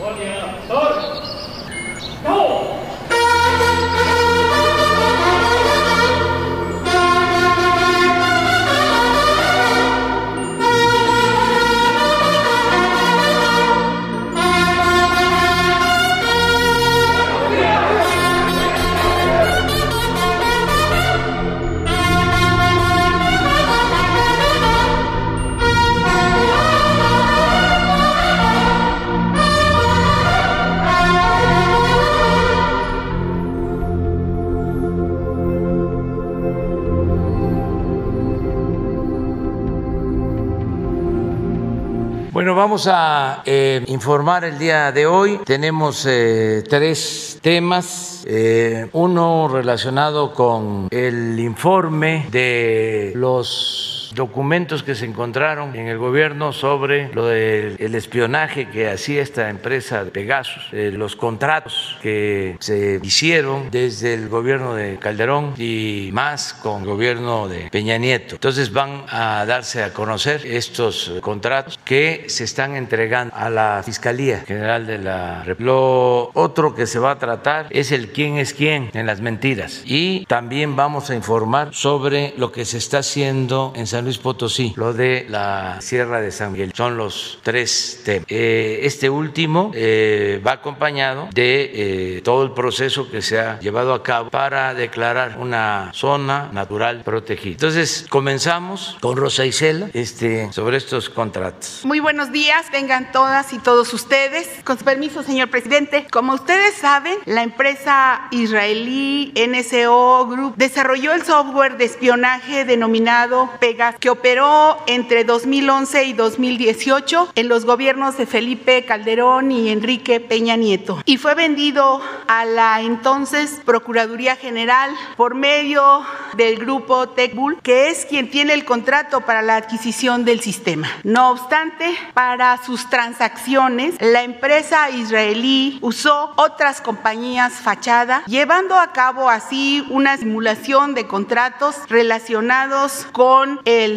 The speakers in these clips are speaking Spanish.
Bueno, vamos a eh, informar el día de hoy. Tenemos eh, tres temas. Eh, uno relacionado con el informe de los documentos que se encontraron en el gobierno sobre lo del espionaje que hacía esta empresa de Pegasus, eh, los contratos que se hicieron desde el gobierno de Calderón y más con el gobierno de Peña Nieto. Entonces van a darse a conocer estos contratos que se están entregando a la Fiscalía General de la República. Lo otro que se va a tratar es el quién es quién en las mentiras y también vamos a informar sobre lo que se está haciendo en San Luis Potosí, lo de la Sierra de San Miguel. Son los tres temas. Eh, este último eh, va acompañado de eh, todo el proceso que se ha llevado a cabo para declarar una zona natural protegida. Entonces, comenzamos con Rosa Isela este, sobre estos contratos. Muy buenos días, vengan todas y todos ustedes. Con su permiso, señor presidente, como ustedes saben, la empresa israelí NSO Group desarrolló el software de espionaje denominado Pegas que operó entre 2011 y 2018 en los gobiernos de Felipe Calderón y Enrique Peña Nieto y fue vendido a la entonces Procuraduría General por medio del grupo TechBull, que es quien tiene el contrato para la adquisición del sistema. No obstante, para sus transacciones, la empresa israelí usó otras compañías fachada, llevando a cabo así una simulación de contratos relacionados con el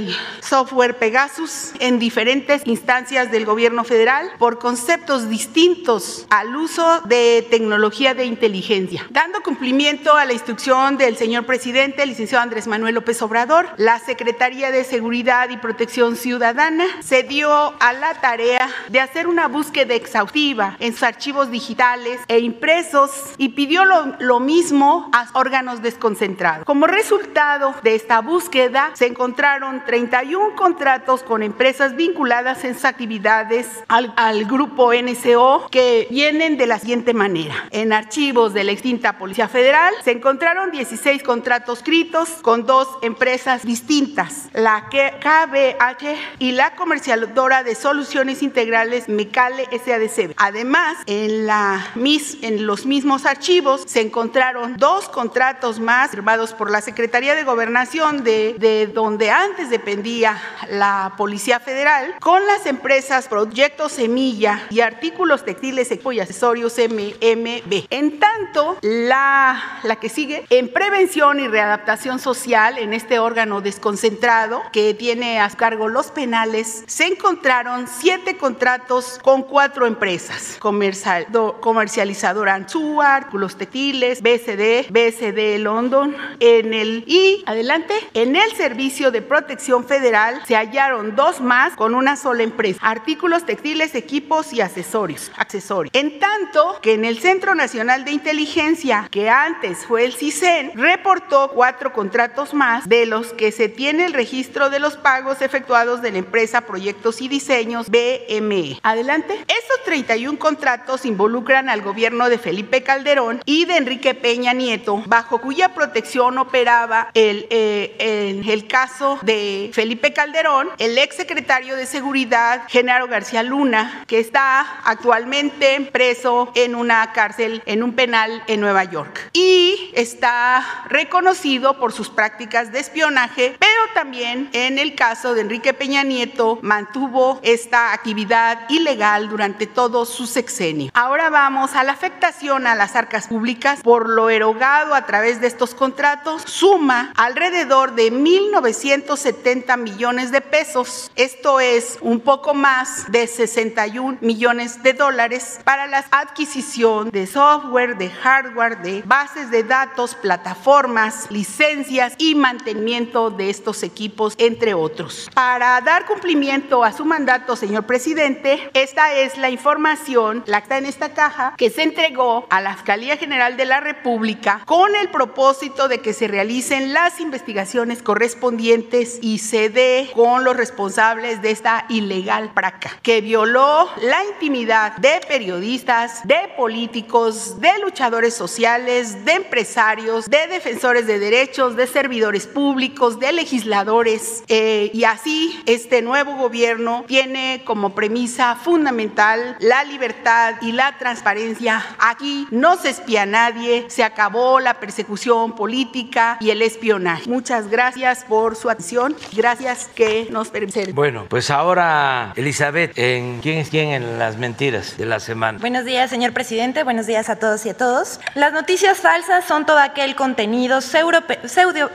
software Pegasus en diferentes instancias del gobierno federal por conceptos distintos al uso de tecnología de inteligencia. Dando cumplimiento a la instrucción del señor presidente, el licenciado Andrés Manuel López Obrador, la Secretaría de Seguridad y Protección Ciudadana se dio a la tarea de hacer una búsqueda exhaustiva en sus archivos digitales e impresos y pidió lo, lo mismo a órganos desconcentrados. Como resultado de esta búsqueda se encontraron 31 contratos con empresas vinculadas en sus actividades al, al, grupo NCO que vienen de la siguiente manera. En archivos de la extinta Policía Federal se encontraron 16 contratos escritos con dos empresas distintas, la KBH y la comercializadora de soluciones integrales Mecale SADC. Además, en, la, en los mismos archivos se encontraron dos contratos más firmados por la Secretaría de Gobernación de, de donde antes dependía la Policía Federal con las empresas Proyectos Semilla y Artículos Textiles y Accesorios MMB. En tanto, la, la que sigue, en prevención y readaptación social, en este órgano desconcentrado que tiene a cargo los penales, se encontraron siete contratos con cuatro empresas, comercial, do, comercializadora Anzúa, Artículos Textiles, BCD, BCD London, en el y adelante, en el servicio de protección federal se hallaron dos más con una sola empresa, artículos textiles, equipos y accesorios. accesorios. En tanto que en el Centro Nacional de Inteligencia, que antes fue el CISEN, reportó cuatro contratos más de los que se tiene el registro de los pagos efectuados de la empresa Proyectos y Diseños BME. Adelante. Estos 31 contratos involucran al gobierno de Felipe Calderón y de Enrique Peña Nieto, bajo cuya protección operaba el, eh, el caso de Felipe Calderón, el ex secretario de Seguridad, Genaro García Luna, que está actualmente preso en una cárcel, en un penal en Nueva York. Y está reconocido por sus prácticas de espionaje, pero también en el caso de Enrique Peña Nieto mantuvo esta actividad ilegal durante todo su sexenio. Ahora vamos a la afectación a las arcas públicas por lo erogado a través de estos contratos, suma alrededor de 1.970 170 millones de pesos. Esto es un poco más de 61 millones de dólares para la adquisición de software, de hardware, de bases de datos, plataformas, licencias y mantenimiento de estos equipos, entre otros. Para dar cumplimiento a su mandato, señor presidente, esta es la información, la que está en esta caja, que se entregó a la Fiscalía General de la República con el propósito de que se realicen las investigaciones correspondientes y se dé con los responsables de esta ilegal práctica que violó la intimidad de periodistas, de políticos, de luchadores sociales, de empresarios, de defensores de derechos, de servidores públicos, de legisladores. Eh, y así este nuevo gobierno tiene como premisa fundamental la libertad y la transparencia. Aquí no se espía a nadie, se acabó la persecución política y el espionaje. Muchas gracias por su atención. Gracias que nos permiten. Bueno, pues ahora, Elizabeth, ¿en quién es quién en las mentiras de la semana? Buenos días, señor presidente. Buenos días a todos y a todos. Las noticias falsas son todo aquel contenido pseudo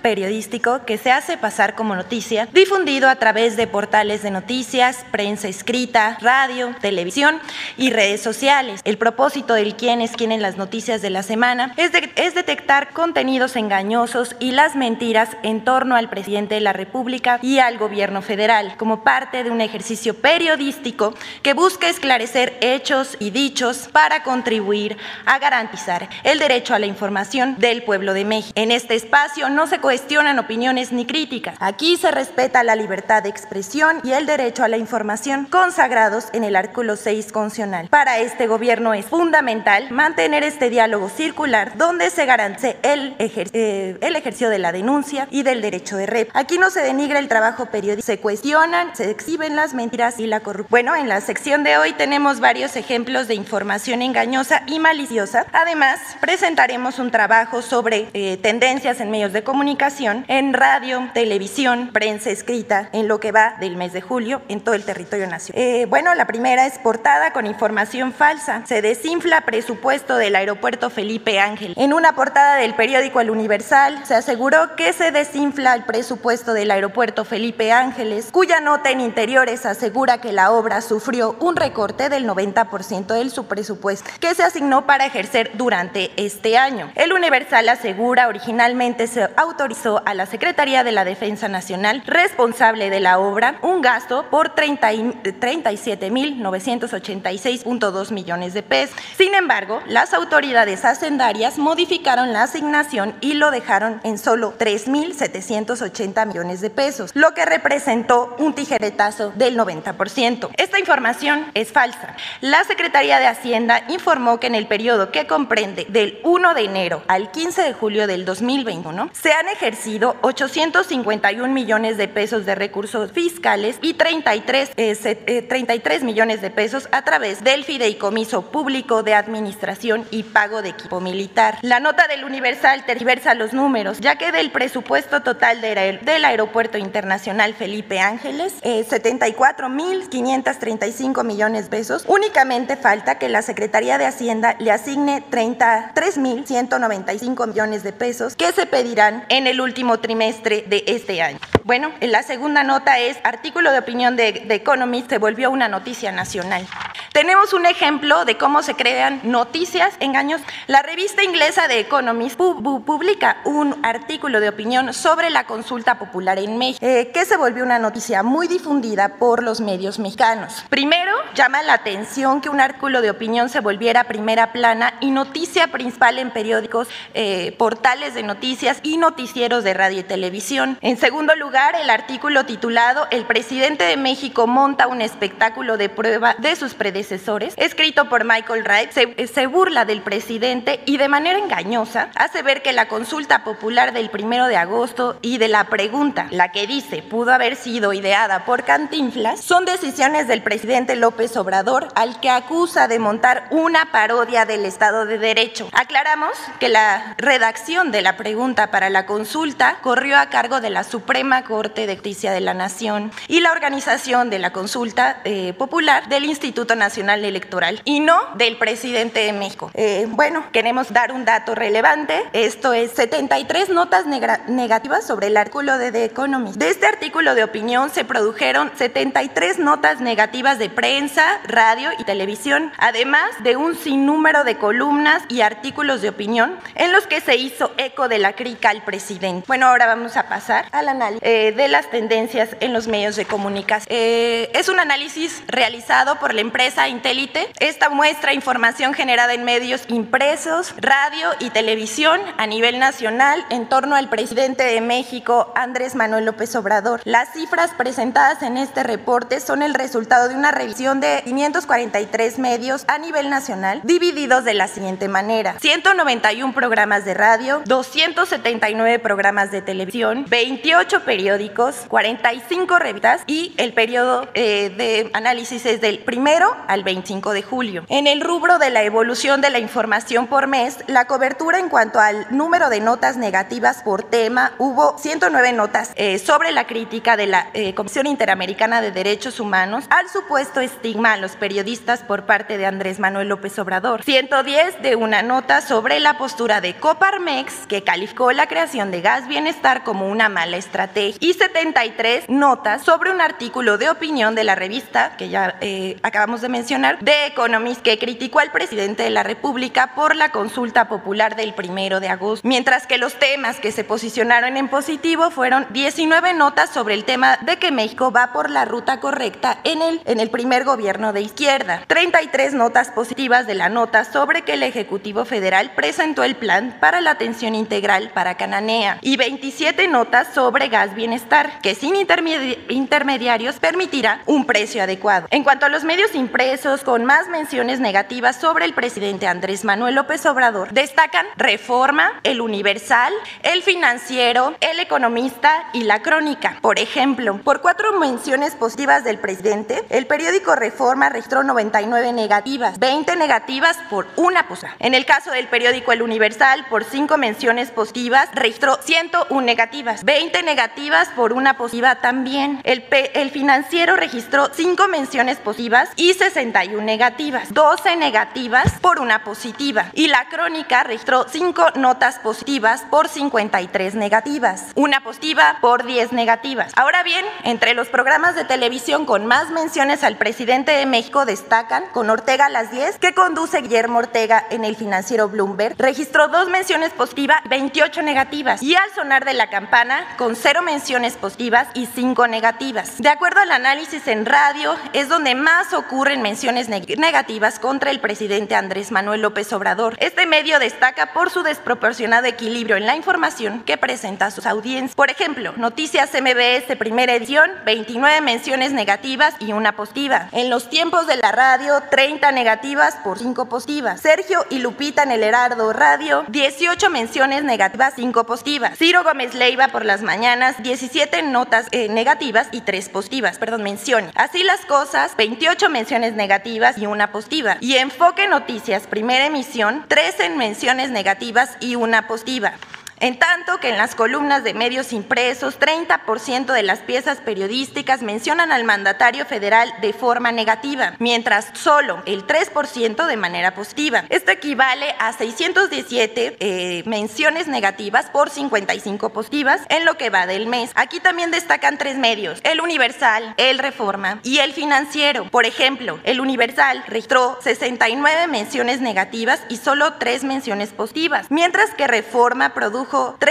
periodístico que se hace pasar como noticia, difundido a través de portales de noticias, prensa escrita, radio, televisión y redes sociales. El propósito del quién es quién en las noticias de la semana es, es detectar contenidos engañosos y las mentiras en torno al presidente de la República y al gobierno federal, como parte de un ejercicio periodístico que busca esclarecer hechos y dichos para contribuir a garantizar el derecho a la información del pueblo de México. En este espacio no se cuestionan opiniones ni críticas. Aquí se respeta la libertad de expresión y el derecho a la información consagrados en el artículo 6 constitucional. Para este gobierno es fundamental mantener este diálogo circular donde se garantice el, eh, el ejercicio de la denuncia y del derecho de rep. Aquí no se denigra el trabajo periodístico, se cuestionan, se exhiben las mentiras y la corrupción. Bueno, en la sección de hoy tenemos varios ejemplos de información engañosa y maliciosa. Además, presentaremos un trabajo sobre eh, tendencias en medios de comunicación, en radio, televisión, prensa escrita, en lo que va del mes de julio en todo el territorio nacional. Eh, bueno, la primera es portada con información falsa. Se desinfla presupuesto del aeropuerto Felipe Ángel. En una portada del periódico El Universal se aseguró que se desinfla el presupuesto del aeropuerto Felipe Ángeles, cuya nota en interiores asegura que la obra sufrió un recorte del 90% de su presupuesto que se asignó para ejercer durante este año. El Universal asegura originalmente se autorizó a la Secretaría de la Defensa Nacional responsable de la obra un gasto por 37.986.2 millones de pesos. Sin embargo, las autoridades hacendarias modificaron la asignación y lo dejaron en solo 3.780 millones de pesos, lo que representó un tijeretazo del 90%. Esta información es falsa. La Secretaría de Hacienda informó que en el periodo que comprende del 1 de enero al 15 de julio del 2021 se han ejercido 851 millones de pesos de recursos fiscales y 33, 33 eh, millones de pesos a través del fideicomiso público de administración y pago de equipo militar. La nota del Universal tergiversa los números, ya que del presupuesto total del Aeropuerto Internacional Felipe Ángeles, eh, 74.535 millones de pesos, únicamente falta que la Secretaría de Hacienda le asigne 33.195 millones de pesos que se pedirán en el último trimestre de este año. Bueno, la segunda nota es artículo de opinión de, de Economist se volvió una noticia nacional. Tenemos un ejemplo de cómo se crean noticias engaños. La revista inglesa de Economist publica un artículo de opinión sobre la consulta popular Eh, que se volvió una noticia muy difundida por los medios mexicanos. Primero, llama la atención que un artículo de opinión se volviera primera plana y noticia principal en periódicos, eh, portales de noticias y noticieros de radio y televisión. En segundo lugar, el artículo titulado El presidente de México monta un espectáculo de prueba de sus predecesores, escrito por Michael Wright, se, se burla del presidente y de manera engañosa hace ver que la consulta popular del primero de agosto y de la pregunta, la que dice pudo haber sido ideada por Cantinflas, son decisiones del presidente López Obrador al que acusa de montar una parodia del Estado de Derecho. Aclaramos que la redacción de la pregunta para la consulta corrió a cargo de la Suprema Corte de Justicia de la Nación y la organización de la consulta eh, popular del Instituto Nacional Electoral y no del presidente de México. Eh, bueno, queremos dar un dato relevante. Esto es 73 notas negativas sobre el artículo de The De este artículo de opinión se produjeron 73 notas negativas de prensa, radio y televisión, además de un sinnúmero de columnas y artículos de opinión en los que se hizo eco de la crítica al presidente. Bueno, ahora vamos a pasar al análisis eh, de las tendencias en los medios de comunicación. Eh, es un análisis realizado por la empresa Intelite. Esta muestra información generada en medios impresos, radio y televisión a nivel nacional en torno al presidente de México, Andrés Manuel López Obrador. Las cifras presentadas en este reporte son el resultado de una revisión de 543 medios a nivel nacional, divididos de la siguiente manera. 191 programas de radio, 279 programas de televisión, 28 periódicos, 45 revistas y el periodo eh, de análisis es del primero al 25 de julio. En el rubro de la evolución de la información por mes, la cobertura en cuanto al número de notas negativas por tema, hubo 109 notas eh, sobre la crítica de la eh, Comisión Interamericana de Derechos Humanos al supuesto estigma a los periodistas por parte de Andrés Manuel López Obrador. 110 de una nota sobre la postura de Coparmex que calificó la creación de gas bienestar como una mala estrategia y 73 notas sobre un artículo de opinión de la revista que ya eh, acabamos de mencionar de Economist que criticó al presidente de la República por la consulta popular del primero de agosto, mientras que los temas que se posicionaron en positivo fueron 19 notas sobre el tema de que México va por la ruta correcta en el, en el primer gobierno de izquierda, 33 notas positivas de la nota sobre que el Ejecutivo Federal presentó el plan para la atención integral para Cananea y 27 notas sobre gas bienestar, que sin intermediarios permitirá un precio adecuado. En cuanto a los medios impresos con más menciones negativas sobre el presidente Andrés Manuel López Obrador, destacan Reforma, El Universal, El Financiero, El Economista y La Crónica. Por ejemplo, por cuatro menciones positivas del presidente, el periódico Reforma registró 99 negativas, 20 negativas por una positiva. En el caso del periódico El Universal, por cinco menciones positivas, registró 101 negativas, 20 negativas por una positiva también. El, el financiero registró cinco menciones positivas y 61 negativas, 12 negativas por una positiva. Y la crónica registró cinco notas positivas por 53 negativas, una positiva por 10 negativas. Ahora bien, entre los programas de televisión con más menciones al presidente de México destacan con Ortega las 10, que conduce Guillermo Ortega en el financiero Bloomberg, registró dos menciones positivas, 28 negativas. Y al sonar de la campana, con cero menciones positivas y cinco negativas. De acuerdo al análisis en radio, es donde más ocurren menciones negativas contra el presidente Andrés Manuel López Obrador. Este medio destaca por su desproporcionado equilibrio en la información que presenta a sus audiencias. Por ejemplo, Noticias MBS primera edición, 29 menciones negativas y una positiva. En los tiempos de la radio, 30 negativas por 5 positivas. Sergio y Lupita en el Herardo Radio, 18 menciones negativas, 5 positivas. Ciro Gómez Leiva por las mañanas, 17 notas eh, negativas y 3 positivas, perdón, menciones. Así las cosas, 28 menciones negativas y una positiva. Y Enfoque Noticias, primera emisión, 13 menciones negativas y una positiva. En tanto que en las columnas de medios impresos, 30% de las piezas periodísticas mencionan al mandatario federal de forma negativa, mientras solo el 3% de manera positiva. Esto equivale a 617 eh, menciones negativas por 55 positivas en lo que va del mes. Aquí también destacan tres medios, el Universal, el Reforma y el Financiero. Por ejemplo, el Universal registró 69 menciones negativas y solo 3 menciones positivas, mientras que Reforma produjo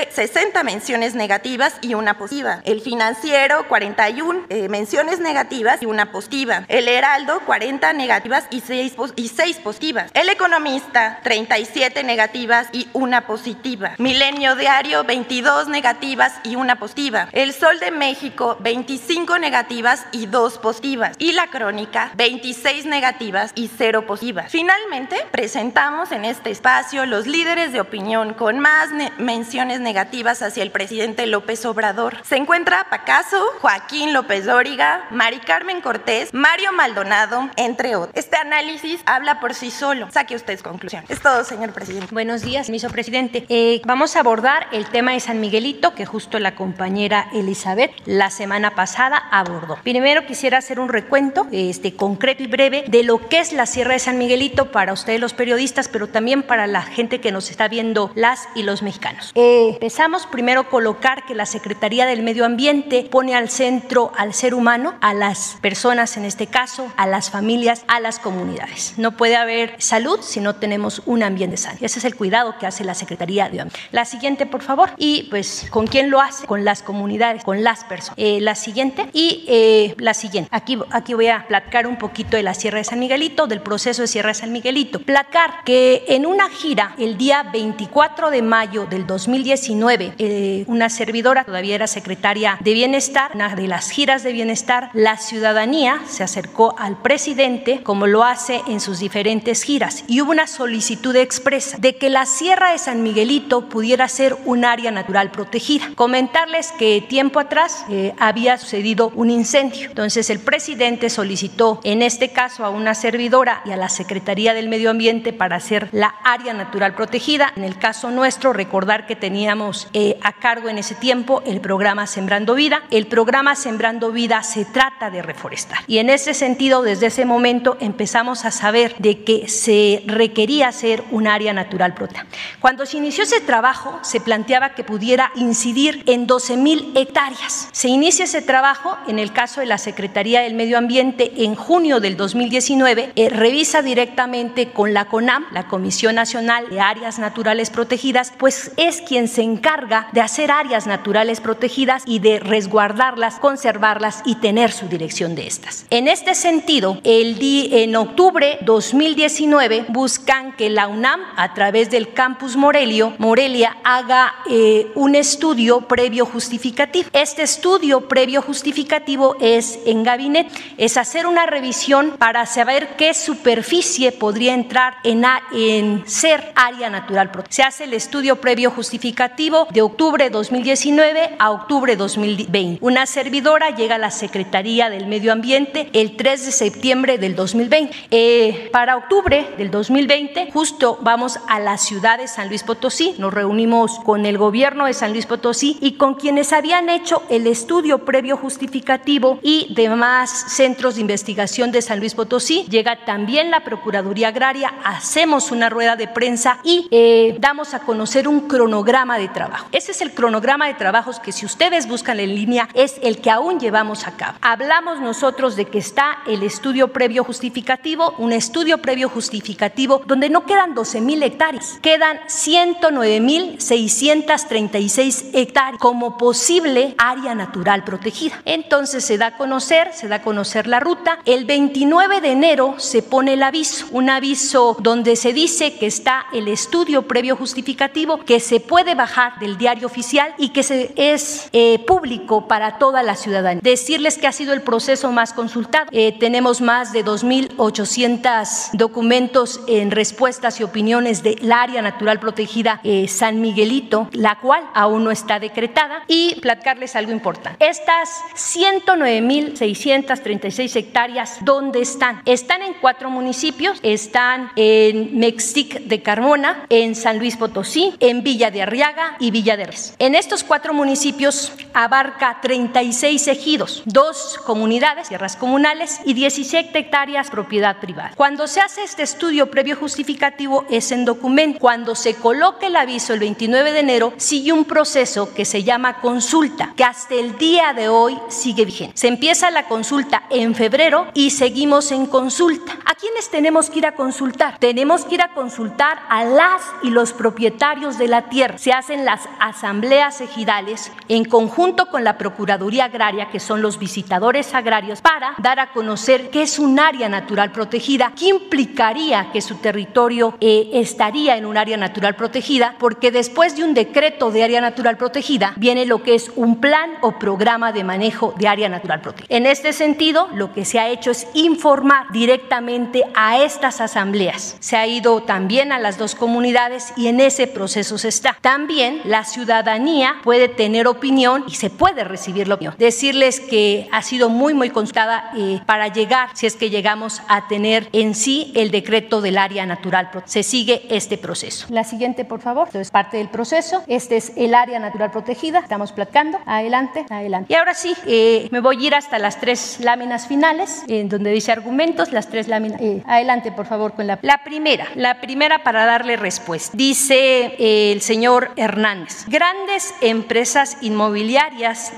60 menciones negativas y una positiva. El financiero, 41 eh, menciones negativas y una positiva. El Heraldo, 40 negativas y 6, y 6 positivas. El economista, 37 negativas y una positiva. Milenio Diario, 22 negativas y una positiva. El Sol de México, 25 negativas y 2 positivas. Y la Crónica, 26 negativas y 0 positivas. Finalmente, presentamos en este espacio los líderes de opinión con más menciones negativas hacia el presidente López Obrador. Se encuentra Pacaso, Joaquín López Dóriga, Mari Carmen Cortés, Mario Maldonado, entre otros. Este análisis habla por sí solo. Saque usted conclusión. Es todo, señor presidente. Buenos días, vicepresidente. Eh, vamos a abordar el tema de San Miguelito, que justo la compañera Elizabeth la semana pasada abordó. Primero quisiera hacer un recuento este, concreto y breve de lo que es la Sierra de San Miguelito para ustedes los periodistas, pero también para la gente que nos está viendo, las y los mexicanos. Eh, empezamos primero a colocar que la Secretaría del Medio Ambiente pone al centro al ser humano, a las personas en este caso, a las familias, a las comunidades. No puede haber salud si no tenemos un ambiente sano. Ese es el cuidado que hace la Secretaría de Ambiente. La siguiente, por favor. Y pues, ¿con quién lo hace? Con las comunidades, con las personas. Eh, la siguiente y eh, la siguiente. Aquí, aquí voy a platicar un poquito de la Sierra de San Miguelito, del proceso de Sierra de San Miguelito. Placar que en una gira el día 24 de mayo del 2019, eh, una servidora todavía era secretaria de Bienestar, una de las giras de Bienestar, la ciudadanía se acercó al presidente, como lo hace en sus diferentes giras, y hubo una solicitud expresa de que la Sierra de San Miguelito pudiera ser un área natural protegida. Comentarles que tiempo atrás eh, había sucedido un incendio. Entonces el presidente solicitó en este caso a una servidora y a la Secretaría del Medio Ambiente para hacer la área natural protegida. En el caso nuestro, recordar que teníamos eh, a cargo en ese tiempo el programa Sembrando Vida. El programa Sembrando Vida se trata de reforestar. Y en ese sentido, desde ese momento empezamos a saber de que se requería ser un área natural protegida. Cuando se inició ese trabajo, se planteaba que pudiera incidir en 12 mil hectáreas. Se inicia ese trabajo, en el caso de la Secretaría del Medio Ambiente, en junio del 2019, eh, revisa directamente con la CONAM, la Comisión Nacional de Áreas Naturales Protegidas, pues es quien se encarga de hacer áreas naturales protegidas y de resguardarlas, conservarlas y tener su dirección de estas. En este sentido, el en octubre 2019 buscan que la UNAM, a través del campus Morelio, Morelia, haga eh, un estudio previo justificativo. Este estudio previo justificativo es en gabinete, es hacer una revisión para saber qué superficie podría entrar en, en ser área natural. Se hace el estudio previo justificativo de octubre 2019 a octubre 2020. Una servidora llega a la Secretaría del Medio Ambiente el 3 de septiembre del 2020. Eh, para octubre del 2020, justo vamos a la ciudad de San Luis Potosí, nos reunimos con el gobierno de San Luis Potosí y con quienes habían hecho el estudio previo justificativo y demás centros de investigación de San Luis Potosí. Llega también la Procuraduría Agraria, hacemos una rueda de prensa y eh, damos a conocer un cronograma de trabajo. Ese es el cronograma de trabajos que si ustedes buscan en línea es el que aún llevamos a cabo. Hablamos nosotros de que está el estudio previo justificativo, un estudio previo justificativo donde no quedan 12 mil hectáreas, quedan 109 mil 636 hectáreas como posible área natural protegida. Entonces se da a conocer, se da a conocer la ruta. El 29 de enero se pone el aviso, un aviso donde se dice que está el estudio previo justificativo que se puede bajar del diario oficial y que se, es eh, público para toda la ciudadanía. Decirles que ha sido el proceso más consultado. Eh, tenemos más de 2.800 documentos en respuestas y opiniones del área natural protegida eh, San Miguelito, la cual aún no está decretada. Y platicarles algo importante. Estas 109.636 hectáreas, ¿dónde están? Están en cuatro municipios. Están en Mexic de Carmona, en San Luis Potosí, en Villa de Arriaga y Villa de. En estos cuatro municipios abarca 36 ejidos, dos comunidades, tierras comunales y 17 hectáreas propiedad privada. Cuando se hace este estudio previo justificativo es en documento. Cuando se coloca el aviso el 29 de enero, sigue un proceso que se llama consulta, que hasta el día de hoy sigue vigente. Se empieza la consulta en febrero y seguimos en consulta. ¿A quiénes tenemos que ir a consultar? Tenemos que ir a consultar a las y los propietarios de la tierra. Se hacen las asambleas ejidales en conjunto con la Procuraduría Agraria, que son los visitadores agrarios, para dar a conocer qué es un área natural protegida, qué implicaría que su territorio eh, estaría en un área natural protegida, porque después de un decreto de área natural protegida viene lo que es un plan o programa de manejo de área natural protegida. En este sentido, lo que se ha hecho es informar directamente a estas asambleas. Se ha ido también a las dos comunidades y en ese proceso se está. También la ciudadanía puede tener opinión se puede recibir la opinión. Decirles que ha sido muy, muy consultada eh, para llegar, si es que llegamos a tener en sí el decreto del área natural. Se sigue este proceso. La siguiente, por favor. Esto es parte del proceso. Este es el área natural protegida. Estamos platicando. Adelante, adelante. Y ahora sí, eh, me voy a ir hasta las tres láminas finales, en donde dice argumentos, las tres láminas. Eh, adelante, por favor, con la, la primera. La primera para darle respuesta. Dice el señor Hernández. Grandes empresas inmobiliarias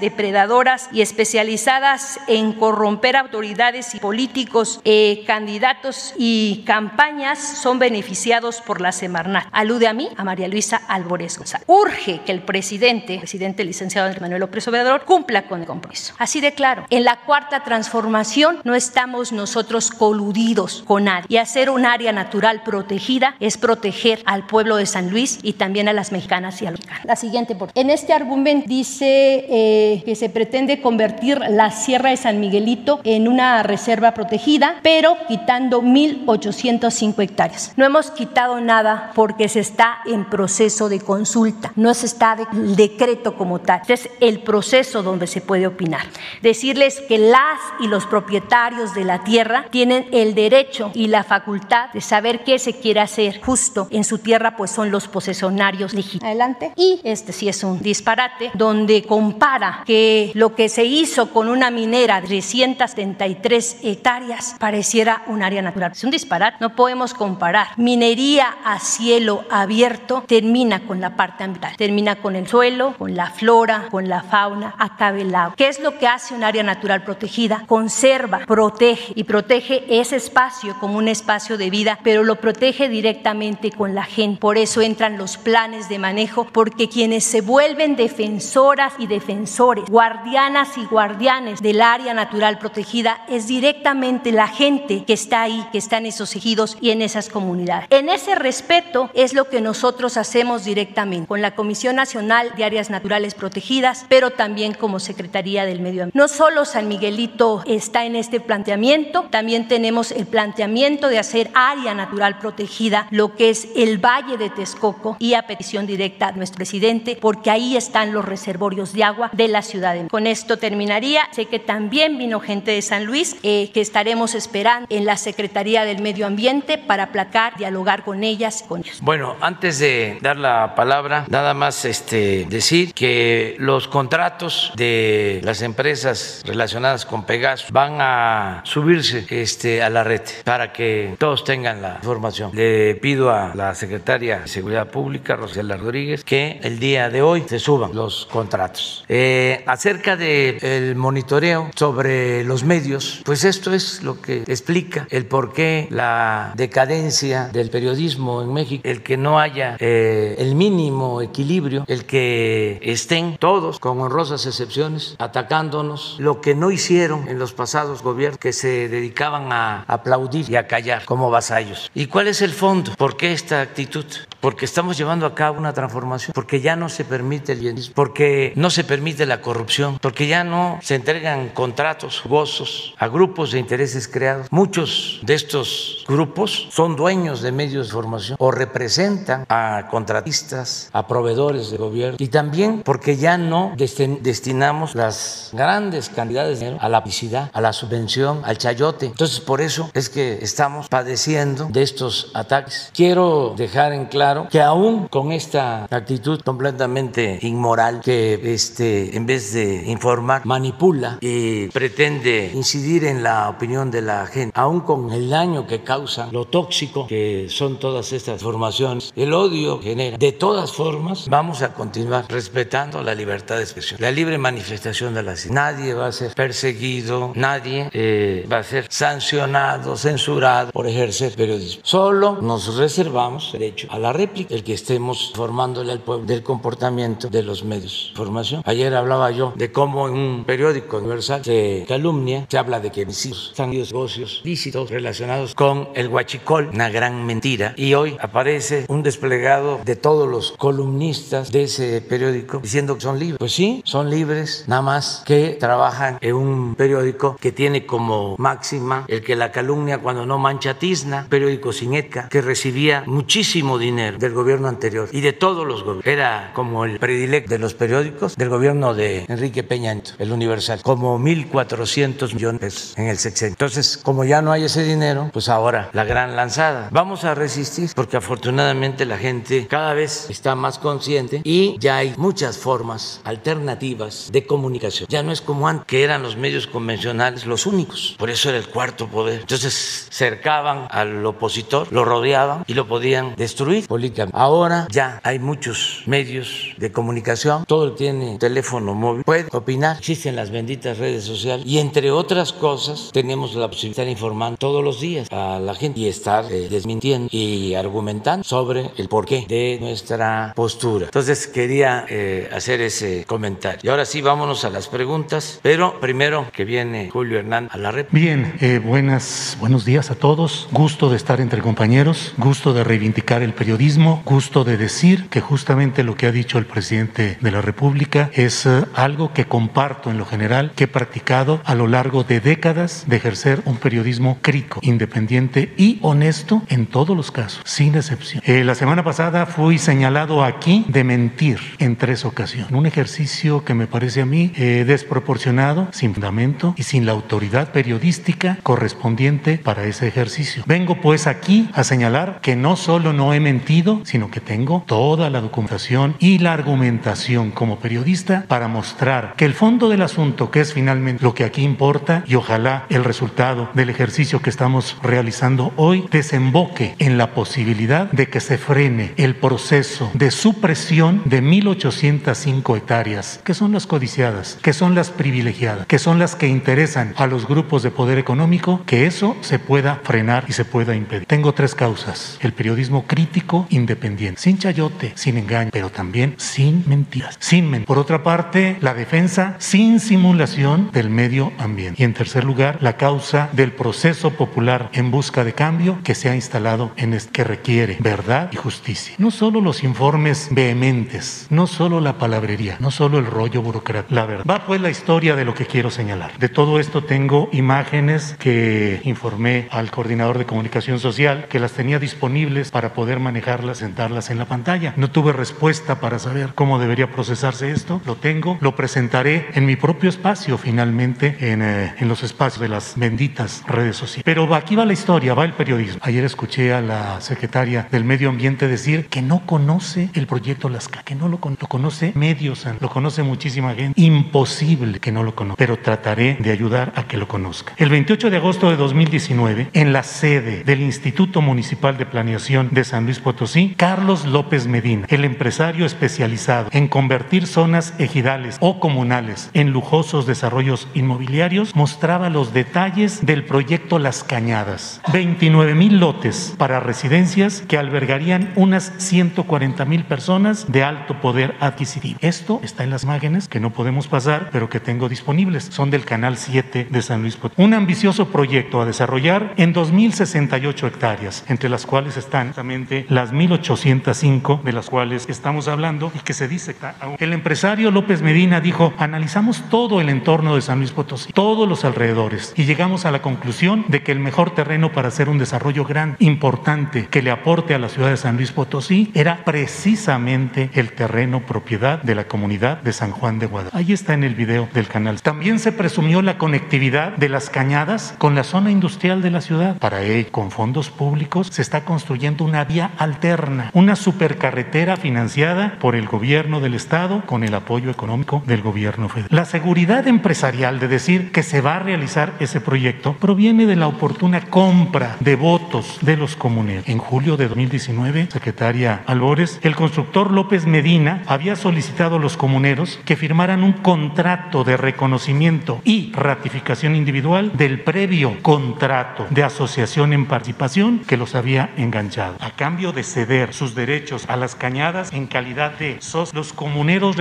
depredadoras y especializadas en corromper autoridades y políticos, eh, candidatos y campañas son beneficiados por la Semarnat. Alude a mí, a María Luisa Álvarez González. Urge que el presidente, presidente licenciado Andrés Manuel López Obrador, cumpla con el compromiso. Así de claro. En la cuarta transformación no estamos nosotros coludidos con nadie. Y hacer un área natural protegida es proteger al pueblo de San Luis y también a las mexicanas y a los mexicanos. La siguiente, por En este argumento dice eh, que se pretende convertir la Sierra de San Miguelito en una reserva protegida, pero quitando 1.805 hectáreas. No hemos quitado nada porque se está en proceso de consulta, no se está de, el decreto como tal. Este es el proceso donde se puede opinar. Decirles que las y los propietarios de la tierra tienen el derecho y la facultad de saber qué se quiere hacer justo en su tierra, pues son los posesionarios legítimos. Adelante. Y este sí es un disparate donde compara que lo que se hizo con una minera de 373 hectáreas pareciera un área natural. Es un disparate. No podemos comparar. Minería a cielo abierto termina con la parte ambiental, termina con el suelo, con la flora, con la fauna, acaba el agua. ¿Qué es lo que hace un área natural protegida? Conserva, protege y protege ese espacio como un espacio de vida, pero lo protege directamente con la gente. Por eso entran los planes de manejo, porque quienes se vuelven defensoras y defensores, guardianas y guardianes del área natural protegida, es directamente la gente que está ahí, que está en esos ejidos y en esas comunidades. En ese respeto es lo que nosotros hacemos directamente con la Comisión Nacional de Áreas Naturales Protegidas, pero también como Secretaría del Medio Ambiente. No solo San Miguelito está en este planteamiento, también tenemos el planteamiento de hacer área natural protegida, lo que es el Valle de Texcoco y a petición directa de nuestro presidente, porque ahí están los reservorios de agua de la ciudad. Con esto terminaría. Sé que también vino gente de San Luis, eh, que estaremos esperando en la Secretaría del Medio Ambiente para aplacar, dialogar con ellas, con ellos. Bueno, antes de dar la palabra, nada más este, decir que los contratos de las empresas relacionadas con Pegasus van a subirse este, a la red para que todos tengan la información. Le pido a la secretaria de Seguridad Pública, Rosela Rodríguez, que el día de hoy se suban los contratos. Eh, acerca del monitoreo sobre los medios, pues esto es lo que explica el por qué la decadencia del periodismo en México, el que no haya eh, el mínimo equilibrio, el que estén todos, con honrosas excepciones, atacándonos, lo que no hicieron en los pasados gobiernos, que se dedicaban a aplaudir y a callar como vasallos. ¿Y cuál es el fondo? ¿Por qué esta actitud? Porque estamos llevando a cabo una transformación, porque ya no se permite el porque no se permite la corrupción, porque ya no se entregan contratos jugosos a grupos de intereses creados. Muchos de estos grupos son dueños de medios de formación o representan a contratistas, a proveedores de gobierno y también porque ya no destinamos las grandes cantidades de dinero a la publicidad, a la subvención, al chayote. Entonces, por eso es que estamos padeciendo de estos ataques. Quiero dejar en claro que aún con esta actitud completamente inmoral que este en vez de informar manipula y pretende incidir en la opinión de la gente, aún con el daño que causa, lo tóxico que son todas estas formaciones, el odio genera. De todas formas, vamos a continuar respetando la libertad de expresión, la libre manifestación de la ciudad. Nadie va a ser perseguido, nadie eh, va a ser sancionado, censurado por ejercer periodismo. Solo nos reservamos derecho a la réplica, el que estemos formándole al pueblo del comportamiento de los medios de información. Ayer hablaba yo de cómo en un periódico universal se calumnia, se habla de que mis hijos están negocios lícitos relacionados con el huachicol, una gran mentira. Y hoy aparece un desplegado de todos los columnistas de ese periódico diciendo que son libres. Pues sí, son libres, nada más que trabajan en un periódico que tiene como máxima el que la calumnia cuando no mancha tizna, periódico sin ética, que recibía muchísimo dinero del gobierno anterior y de todos los gobiernos. Era como el predilecto de los periódicos del gobierno de Enrique Peña el Universal, como 1.400 millones de pesos en el sexenio. Entonces, como ya no hay ese dinero, pues ahora la gran lanzada. Vamos a resistir porque afortunadamente la gente cada vez está más consciente y ya hay muchas formas alternativas de comunicación. Ya no es como antes, que eran los medios convencionales los únicos. Por eso era el cuarto poder. Entonces cercaban al opositor, lo rodeaban y lo podían destruir políticamente. Ahora ya hay muchos medios de comunicación, todo tiene teléfono móvil, puede opinar, existen las benditas redes sociales y entre otras cosas tenemos la posibilidad de informando todos los días a la gente y estar eh, desmintiendo y argumentando sobre el porqué de nuestra postura. Entonces quería eh, hacer ese comentario. Y ahora sí, vámonos a las preguntas, pero primero que viene Julio Hernán a la red. Bien, eh, buenas, buenos días a todos. Gusto de estar entre compañeros, gusto de reivindicar el periodismo, gusto de decir que justamente lo que ha dicho el presidente de la República es eh, algo que comparto en lo general, que he practicado a lo largo de décadas de ejercer un periodismo crítico, independiente y honesto en todos los casos, sin excepción. Eh, la semana pasada fui señalado aquí de mentir en tres ocasiones. Un ejercicio que me parece a mí eh, desproporcionado, sin fundamento y sin la autoridad periodística correspondiente para ese ejercicio. Vengo pues aquí a señalar que no solo no he mentido, sino que tengo toda la documentación y la argumentación como periodista para mostrar que el fondo del asunto, que es finalmente lo que aquí importa, y ojalá el resultado del ejercicio que estamos realizando hoy, desemboque en la posibilidad de que se frene el proceso de supresión de 1.805 hectáreas, que son las codiciadas, que son las privilegiadas, que son las que interesan a los grupos de poder económico, que eso se pueda frenar y se pueda impedir. Tengo tres causas. El periodismo crítico independiente, sin chayote, sin engaño, pero también sin mentiras, sin mentiras. Por otra parte, la defensa sin simulación del medio ambiente. Y en tercer lugar, la causa del proceso popular en busca de cambio que se ha instalado en este, que requiere verdad y justicia. No solo los informes vehementes, no solo la palabrería, no solo el rollo burocrático, la verdad. Va pues la historia de lo que quiero señalar. De todo esto tengo imágenes que informé al coordinador de comunicación social que las tenía disponibles para poder manejarlas, sentarlas en la pantalla. No tuve respuesta para saber cómo debería procesarse esto. Lo tengo, lo presentaré en mi propio espacio finalmente, en, eh, en los espacios de las benditas redes sociales. Pero aquí va la historia, va el periodismo. Ayer escuché a la secretaria del Medio Ambiente decir que no conoce el proyecto Lasca, que no lo, con lo conoce medios, lo conoce muchísima gente. Imposible que no lo conozca, pero trataré de ayudar a que lo conozca. El 28 de agosto de 2019, en la sede del Instituto Municipal de Planeación de San Luis Potosí, Carlos López Medina, el empresario especializado en convertir zonas ejidales o comunales en lujosos desarrollos inmobiliarios, mostraba los detalles del proyecto Las Cañadas. 29 mil lotes para residencias que albergarían unas 140 mil personas de alto poder adquisitivo. Esto está en las imágenes que no podemos pasar, pero que tengo disponibles. Son del Canal 7 de San Luis Potosí. Un ambicioso proyecto a desarrollar en 2.068 hectáreas, entre las cuales están justamente las 1.805 de las cuales estamos hablando y que se dice el empresario López Medina dijo, analizamos todo el entorno de San Luis Potosí, todos los alrededores, y llegamos a la conclusión de que el mejor terreno para hacer un desarrollo gran, importante, que le aporte a la ciudad de San Luis Potosí, era precisamente el terreno propiedad de la comunidad de San Juan de Guadalupe. Ahí está en el video del canal. También se presumió la conectividad de las cañadas con la zona industrial de la ciudad. Para ello, con fondos públicos, se está construyendo una vía alterna, una supercarretera financiada por el gobierno del estado con el apoyo económico del gobierno federal. La seguridad empresarial de decir que se va a realizar ese proyecto proviene de la oportuna compra de votos de los comuneros. En julio de 2019, secretaria Albores, el constructor López Medina había solicitado a los comuneros que firmaran un contrato de reconocimiento y ratificación individual del previo contrato de asociación en participación que los había enganchado. A cambio de ceder sus derechos a las cañadas en calidad de socios, los comuneros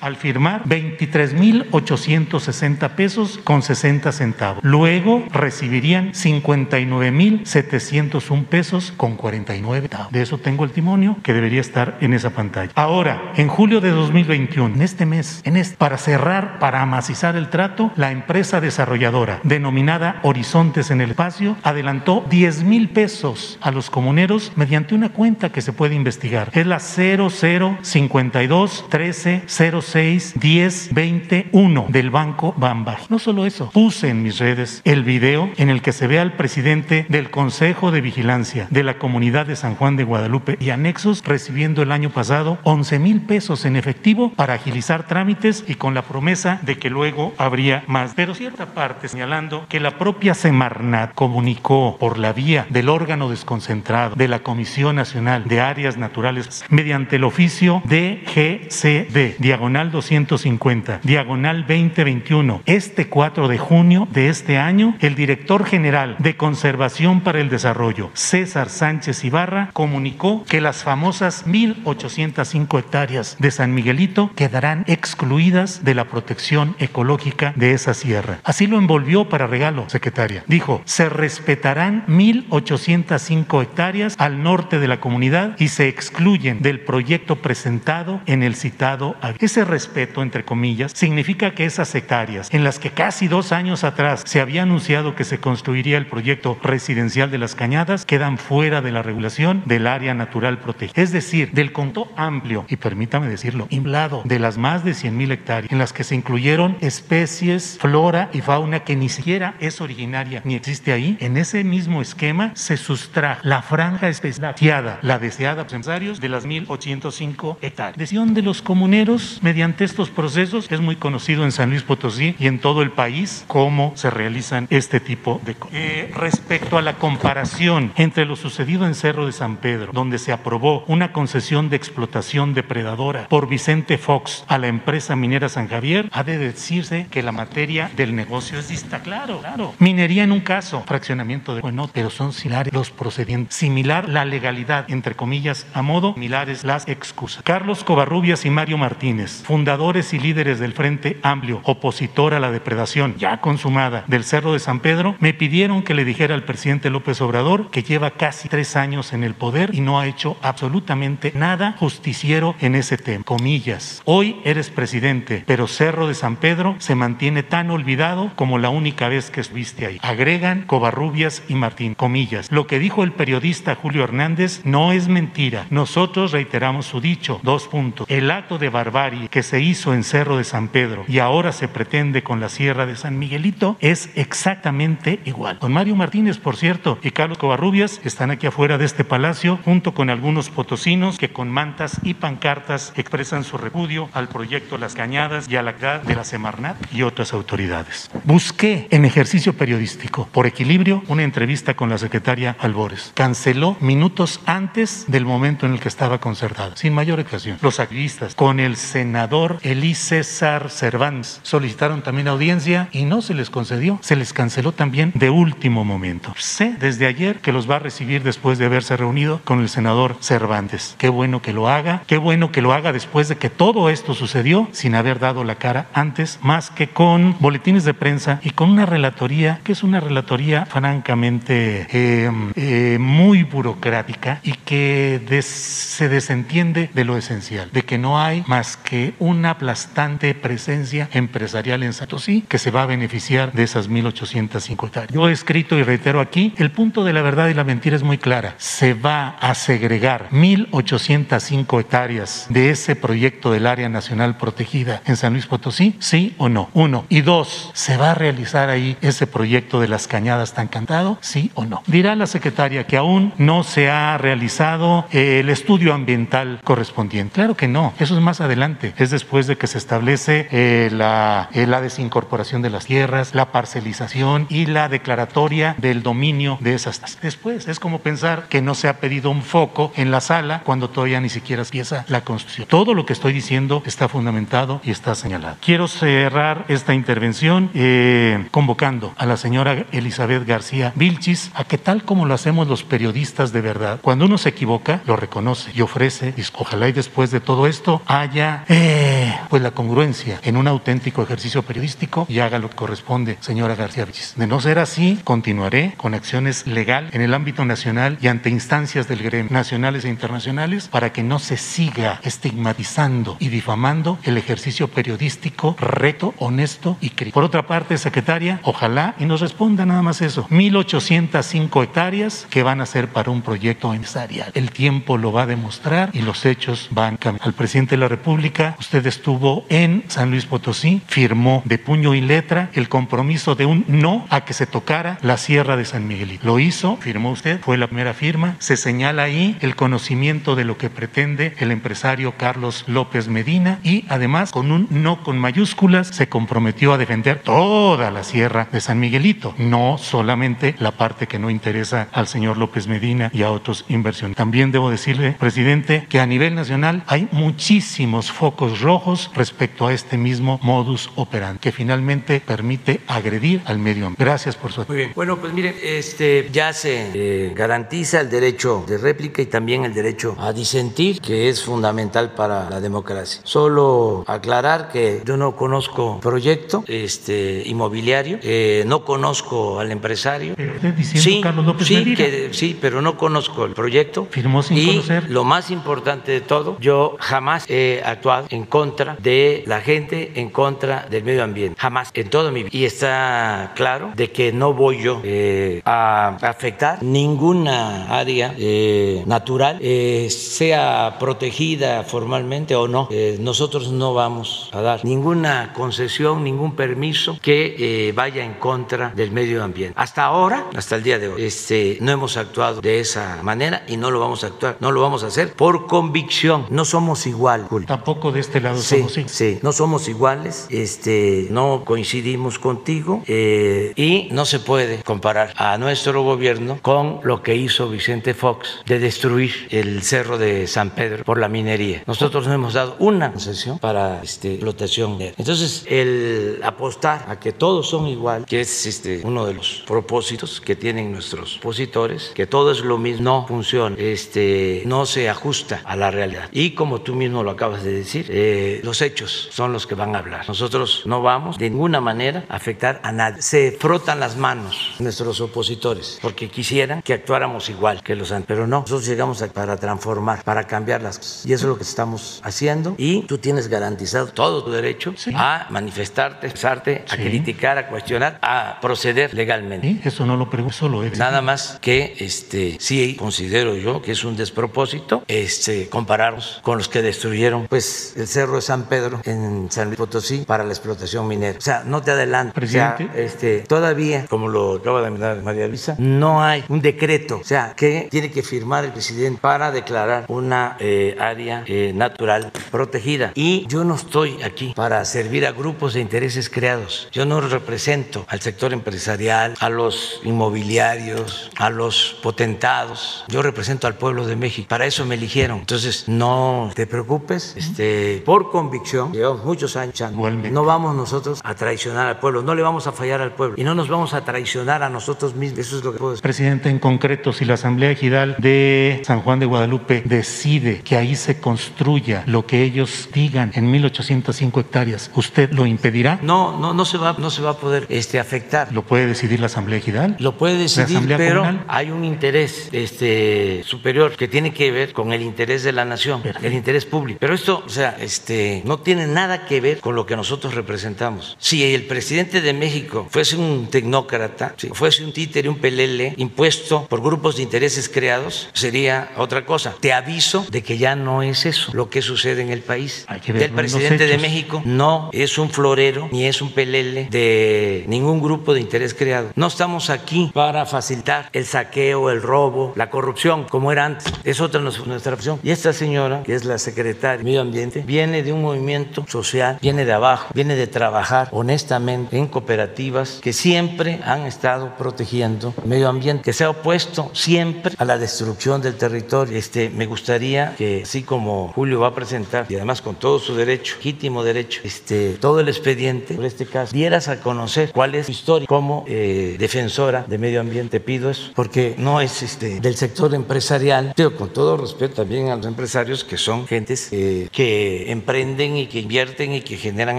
al firmar 23.860 pesos con 60 centavos. Luego recibirían 59.701 pesos con 49 centavos. De eso tengo el testimonio que debería estar en esa pantalla. Ahora, en julio de 2021, en este mes, para cerrar, para amacizar el trato, la empresa desarrolladora denominada Horizontes en el Espacio adelantó 10 mil pesos a los comuneros mediante una cuenta que se puede investigar. Es la 0052 13 06 10 21 del Banco Bamba. No solo eso, puse en mis redes el video en el que se ve al presidente del Consejo de Vigilancia de la Comunidad de San Juan de Guadalupe y anexos recibiendo el año pasado 11 mil pesos en efectivo para agilizar trámites y con la promesa de que luego habría más. Pero cierta parte señalando que la propia Semarnat comunicó por la vía del órgano desconcentrado de la Comisión Nacional de Áreas Naturales mediante el oficio DGCD, diagonal 250, diagonal 2021. Este 4 de junio de este año, el director general de Conservación para el Desarrollo, César Sánchez Ibarra, comunicó que las famosas 1.805 hectáreas de San Miguelito quedarán excluidas de la protección ecológica de esa sierra. Así lo envolvió para regalo, secretaria. Dijo, se respetarán 1.805 hectáreas al norte de la comunidad y se excluyen del proyecto presentado en el citado. Ese respeto, entre comillas, significa que esas hectáreas en las que casi dos años atrás se había anunciado que se construiría el proyecto residencial de las Cañadas quedan fuera de la regulación del área natural protegida. Es decir, del conto amplio, y permítame decirlo, inflado de las más de 100 mil hectáreas en las que se incluyeron especies, flora y fauna que ni siquiera es originaria ni existe ahí, en ese mismo esquema se sustrae la franja especiada, la deseada por empresarios de las 1.805 hectáreas. Decisión de los comuneros mediante estos procesos es muy conocido en San Luis Potosí y en todo el país cómo se realizan este tipo de cosas. Eh, respecto a la comparación entre lo sucedido en Cerro de San Pedro, donde se aprobó una concesión de explotación depredadora por Vicente Fox a la empresa minera San Javier, ha de decirse que la materia del negocio es dista. Claro, claro. Minería en un caso, fraccionamiento de. Bueno, pero son similares los procedimientos. Similar la legalidad, entre comillas, a modo, similares las excusas. Carlos Covarrubias y Mario Martínez, fundadores y líderes del Frente Amplio, opositor a la depredación ya consumada del Cerro de San Pedro, me pidieron que le dijera al presidente López Obrador que lleva casi tres años en el poder y no ha hecho absolutamente nada justiciero en ese tema. Comillas. Hoy eres presidente, pero Cerro de San Pedro se mantiene tan olvidado como la única vez que estuviste ahí. Agregan Covarrubias y Martín. Comillas. Lo que dijo el periodista Julio Hernández no es mentira. Nosotros reiteramos su dicho. Dos puntos. El acto de barbarie que se hizo en Cerro de San Pedro y ahora se pretende con la Sierra de San Miguelito es exactamente igual. Don Mario Martínez, por cierto, y Carlos Covarrubias están aquí afuera de este palacio junto con algunos potosinos que con mantas y pancartas expresan su repudio al proyecto Las Cañadas y a la actividad de la Semarnat y otras autoridades. Busqué en ejercicio periodístico, por equilibrio, una entrevista con la secretaria Albores. Canceló minutos antes del momento en el que estaba concertada, sin mayor ocasión. Los activistas, con el senador Elí César Cervantes, solicitaron también audiencia y no se les concedió. Se les canceló también de último momento. Sé desde ayer que los va a recibir después de haberse reunido con el senador Cervantes. Qué bueno que lo haga, qué bueno que lo haga después de que todo esto sucedió sin haber dado la cara antes, más que con boletines de prensa y con una relatoría que es una relatoría francamente eh, eh, muy burocrática y que des, se desentiende de lo esencial, de que no hay más que una aplastante presencia empresarial en Satosí que se va a beneficiar de esas 1.850 hectáreas. Yo he escrito y reitero aquí, el punto de la verdad y la mentira es muy clara. Se va a segregar 1.805 hectáreas de ese proyecto del área nacional protegida en San Luis Potosí, sí o no. Uno. Y dos, ¿se va a realizar ahí ese proyecto de las cañadas tan cantado? Sí o no. Dirá la secretaria que aún no se ha realizado el estudio ambiental correspondiente. Claro que no, eso es más adelante. Es después de que se establece eh, la, eh, la desincorporación de las tierras, la parcelización y la declaratoria del dominio de esas. Después es como pensar que no se ha pedido un foco en la sala cuando todavía ni siquiera empieza la construcción. Todo lo que estoy diciendo está fundamentado y está señalado. Quiero cerrar esta intervención eh, convocando a la señora Elizabeth García Vilchis a que tal como lo hacemos los periodistas de verdad, cuando uno se equivoca, lo reconoce y ofrece, y ojalá y después de todo esto haya eh, pues la congruencia en un auténtico ejercicio periodístico y haga lo que corresponde, señora García Vilchis. De no ser así, continuaré con acciones legal en el ámbito nacional y ante instancias del gremio nacionales e internacionales para que no se siga estigmatizando y difamando el ejercicio periodístico recto, honesto y crítico. Por otra parte, secretaria, ojalá y nos responda nada más eso. 1.805 hectáreas que van a ser para un proyecto empresarial. El tiempo lo va a demostrar y los hechos van a cambiar. Al presidente de la República, usted estuvo en San Luis Potosí, firmó de puño y letra el compromiso de un no a que se tocara la Sierra de San Miguelito. Lo hizo, firmó usted, fue la primera firma. Se señala ahí el conocimiento de lo que pretende el empresario Carlos López Medina y además con un no con mayúsculas se comprometió a defender toda la Sierra de San Miguelito, no solamente la parte que no interesa al señor López Medina y a otros inversionistas. También debo decirle, presidente, que a nivel nacional hay muchísimos focos rojos respecto a este mismo modus operandi que finalmente permite agredir al medio ambiente. Gracias por su Muy bien. Bueno, pues mire, este, ya se eh, garantiza el derecho de réplica y también el derecho a disentir, que es fundamental para la democracia. Solo aclarar que yo no conozco proyecto este, inmobiliario, eh, no conozco al empresario. Pero usted diciendo Sí, Carlos López sí, Medina. que- sí, pero no conozco el proyecto. Firmó sin y conocer. lo más importante de todo, yo jamás he actuado en contra de la gente, en contra del medio ambiente. Jamás, en toda mi vida. Y está claro de que no voy yo eh, a afectar ninguna área eh, natural, eh, sea protegida formalmente o no. Eh, nosotros no vamos a dar ninguna concesión, ningún permiso que eh, vaya en contra del medio ambiente. Hasta ahora, hasta el día de hoy, este, no hemos actuado de esa manera y no lo vamos a actuar, no lo vamos a hacer por convicción. No somos igual, Julio. Tampoco de este lado Sí, somos iguales. sí, no somos iguales, este, no coincidimos contigo eh, y no se puede comparar a nuestro gobierno con lo que hizo Vicente Fox de destruir el cerro de San Pedro por la minería. Nosotros no hemos dado una concesión para este, explotación. Entonces, el apostar a que todos son igual, que es este, uno de los propósitos que tienen nuestros opositores, que todo es lo mismo, no funciona, este, no se ajusta a la realidad. Y como tú mismo lo acabas de decir, eh, los hechos son los que van a hablar. Nosotros no vamos de ninguna manera a afectar a nadie. Se frotan las manos nuestros opositores porque quisieran que actuáramos igual que los antes, pero no. Nosotros llegamos a- para transformar, para cambiar las cosas. Y eso es lo que estamos haciendo. Y tú tienes garantizado todo tu derecho a manifestarte, expresarte, a Sí. criticar, a cuestionar, a proceder legalmente. Sí, Eso no lo pregunto, solo es. Nada más que este sí considero yo que es un despropósito este compararnos con los que destruyeron pues el cerro de San Pedro en San Luis Potosí para la explotación minera. O sea, no te adelanto. O sea, Presidente. este todavía, como lo acaba de mirar María Luisa, no hay un decreto, o sea, que tiene que firmar el presidente para declarar una eh, área eh, natural protegida. Y yo no estoy aquí para servir a grupos de intereses creados. Yo no represento al sector empresarial, a los inmobiliarios, a los potentados. Yo represento al pueblo de México. Para eso me eligieron. Entonces, no te preocupes. Este, por convicción, llevamos muchos años. Igualmente. No vamos nosotros a traicionar al pueblo. No le vamos a fallar al pueblo. Y no nos vamos a traicionar a nosotros mismos. Eso es lo que puedo decir. Presidente, en concreto, si la Asamblea Ejidal de San Juan de Guadalupe decide que ahí se construya lo que ellos digan en 1805 hectáreas, ¿usted lo impedirá? No, no, no se va, no se va a poder este, afectar. ¿Lo puede decidir la Asamblea Ejidal? Lo puede decidir, Asamblea pero Comunal? hay un interés este, superior que tiene que ver con el interés de la nación, Perfecto. el interés público. Pero esto, o sea, este, no tiene nada que ver con lo que nosotros representamos. Si el presidente de México fuese un tecnócrata, si fuese un títere, un pelele impuesto por grupos de intereses creados, sería otra cosa. Te aviso de que ya no es eso lo que sucede en el país. Hay que verlo El presidente de. México no es un florero ni es un pelele de ningún grupo de interés creado. No estamos aquí para facilitar el saqueo, el robo, la corrupción, como era antes. Es otra nuestra opción. Y esta señora, que es la secretaria Medio Ambiente, viene de un movimiento social, viene de abajo, viene de trabajar honestamente en cooperativas que siempre han estado protegiendo el medio ambiente, que se ha opuesto siempre a la destrucción del territorio. Este, me gustaría que, así como Julio va a presentar, y además con todo su derecho, legítimo derecho, este, todo el expediente, por este caso, dieras a conocer cuál es su historia como eh, defensora de medio ambiente. Te pido eso, porque no es este, del sector empresarial, pero con todo respeto también a los empresarios que son gentes eh, emprenden emprenden y que invierten y que generan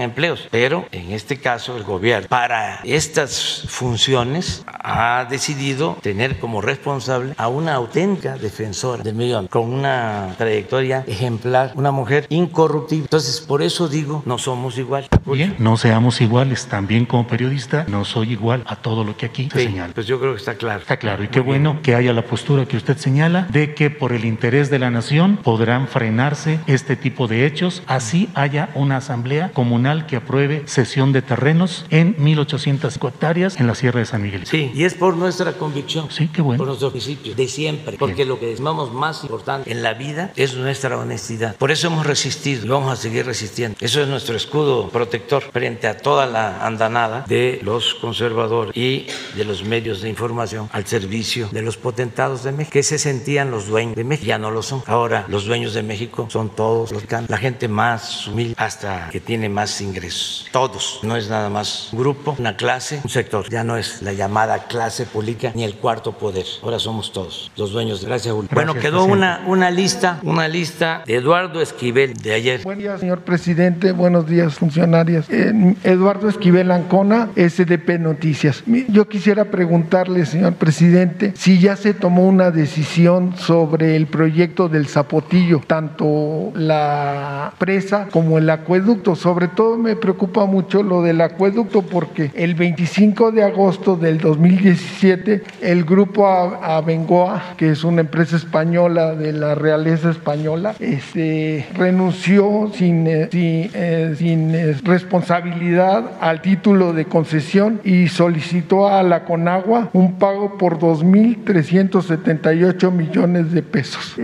empleos. Pero en este caso el gobierno para estas funciones ha decidido tener como responsable a una auténtica defensora del medio ambiente con una trayectoria ejemplar, una mujer incorruptible. Entonces, por eso digo, no somos iguales. Bien, no seamos iguales. También como periodista no soy igual a todo lo que aquí se señala. Pues yo creo que está claro. Está claro. Y qué bueno que haya la postura que usted señala de que por el interés de la nación podrán frenarse este tipo de hechos. Así haya una asamblea comunal que apruebe cesión de terrenos en 1800 hectáreas en la Sierra de San Miguel. Sí, y es por nuestra convicción. Sí, qué bueno. Por nuestro principio, de siempre. Porque lo que estimamos más importante en la vida es nuestra honestidad. Por eso hemos resistido y vamos a seguir resistiendo. Eso es nuestro escudo protector frente a toda la andanada de los conservadores y de los medios de información al servicio de los potentados de México, que se sentían los dueños de México. Ya no lo son. Ahora los dueños de México son todos los la gente más humilde hasta que tiene más ingresos. Todos. No es nada más un grupo, una clase, un sector. Ya no es la llamada clase política ni el cuarto poder. Ahora somos todos los dueños. Gracias, Julio. bueno, quedó una, una lista, una lista de Eduardo Esquivel de ayer. Buen día, señor presidente. Buenos días, funcionarias. Eh, Eduardo Esquivel Ancona, SDP Noticias. Yo quisiera preguntarle, señor presidente, si ya se tomó una decisión sobre el proyecto del Zapotillo, tanto la presa como el acueducto. Sobre todo me preocupa mucho lo del acueducto porque el 25 de agosto del 2017 el grupo Abengoa, que es una empresa española de la realeza española, este, renunció sin, eh, eh, sin eh, responsabilidad al título de concesión y solicitó a la Conagua un pago por 2.378 millones de pesos.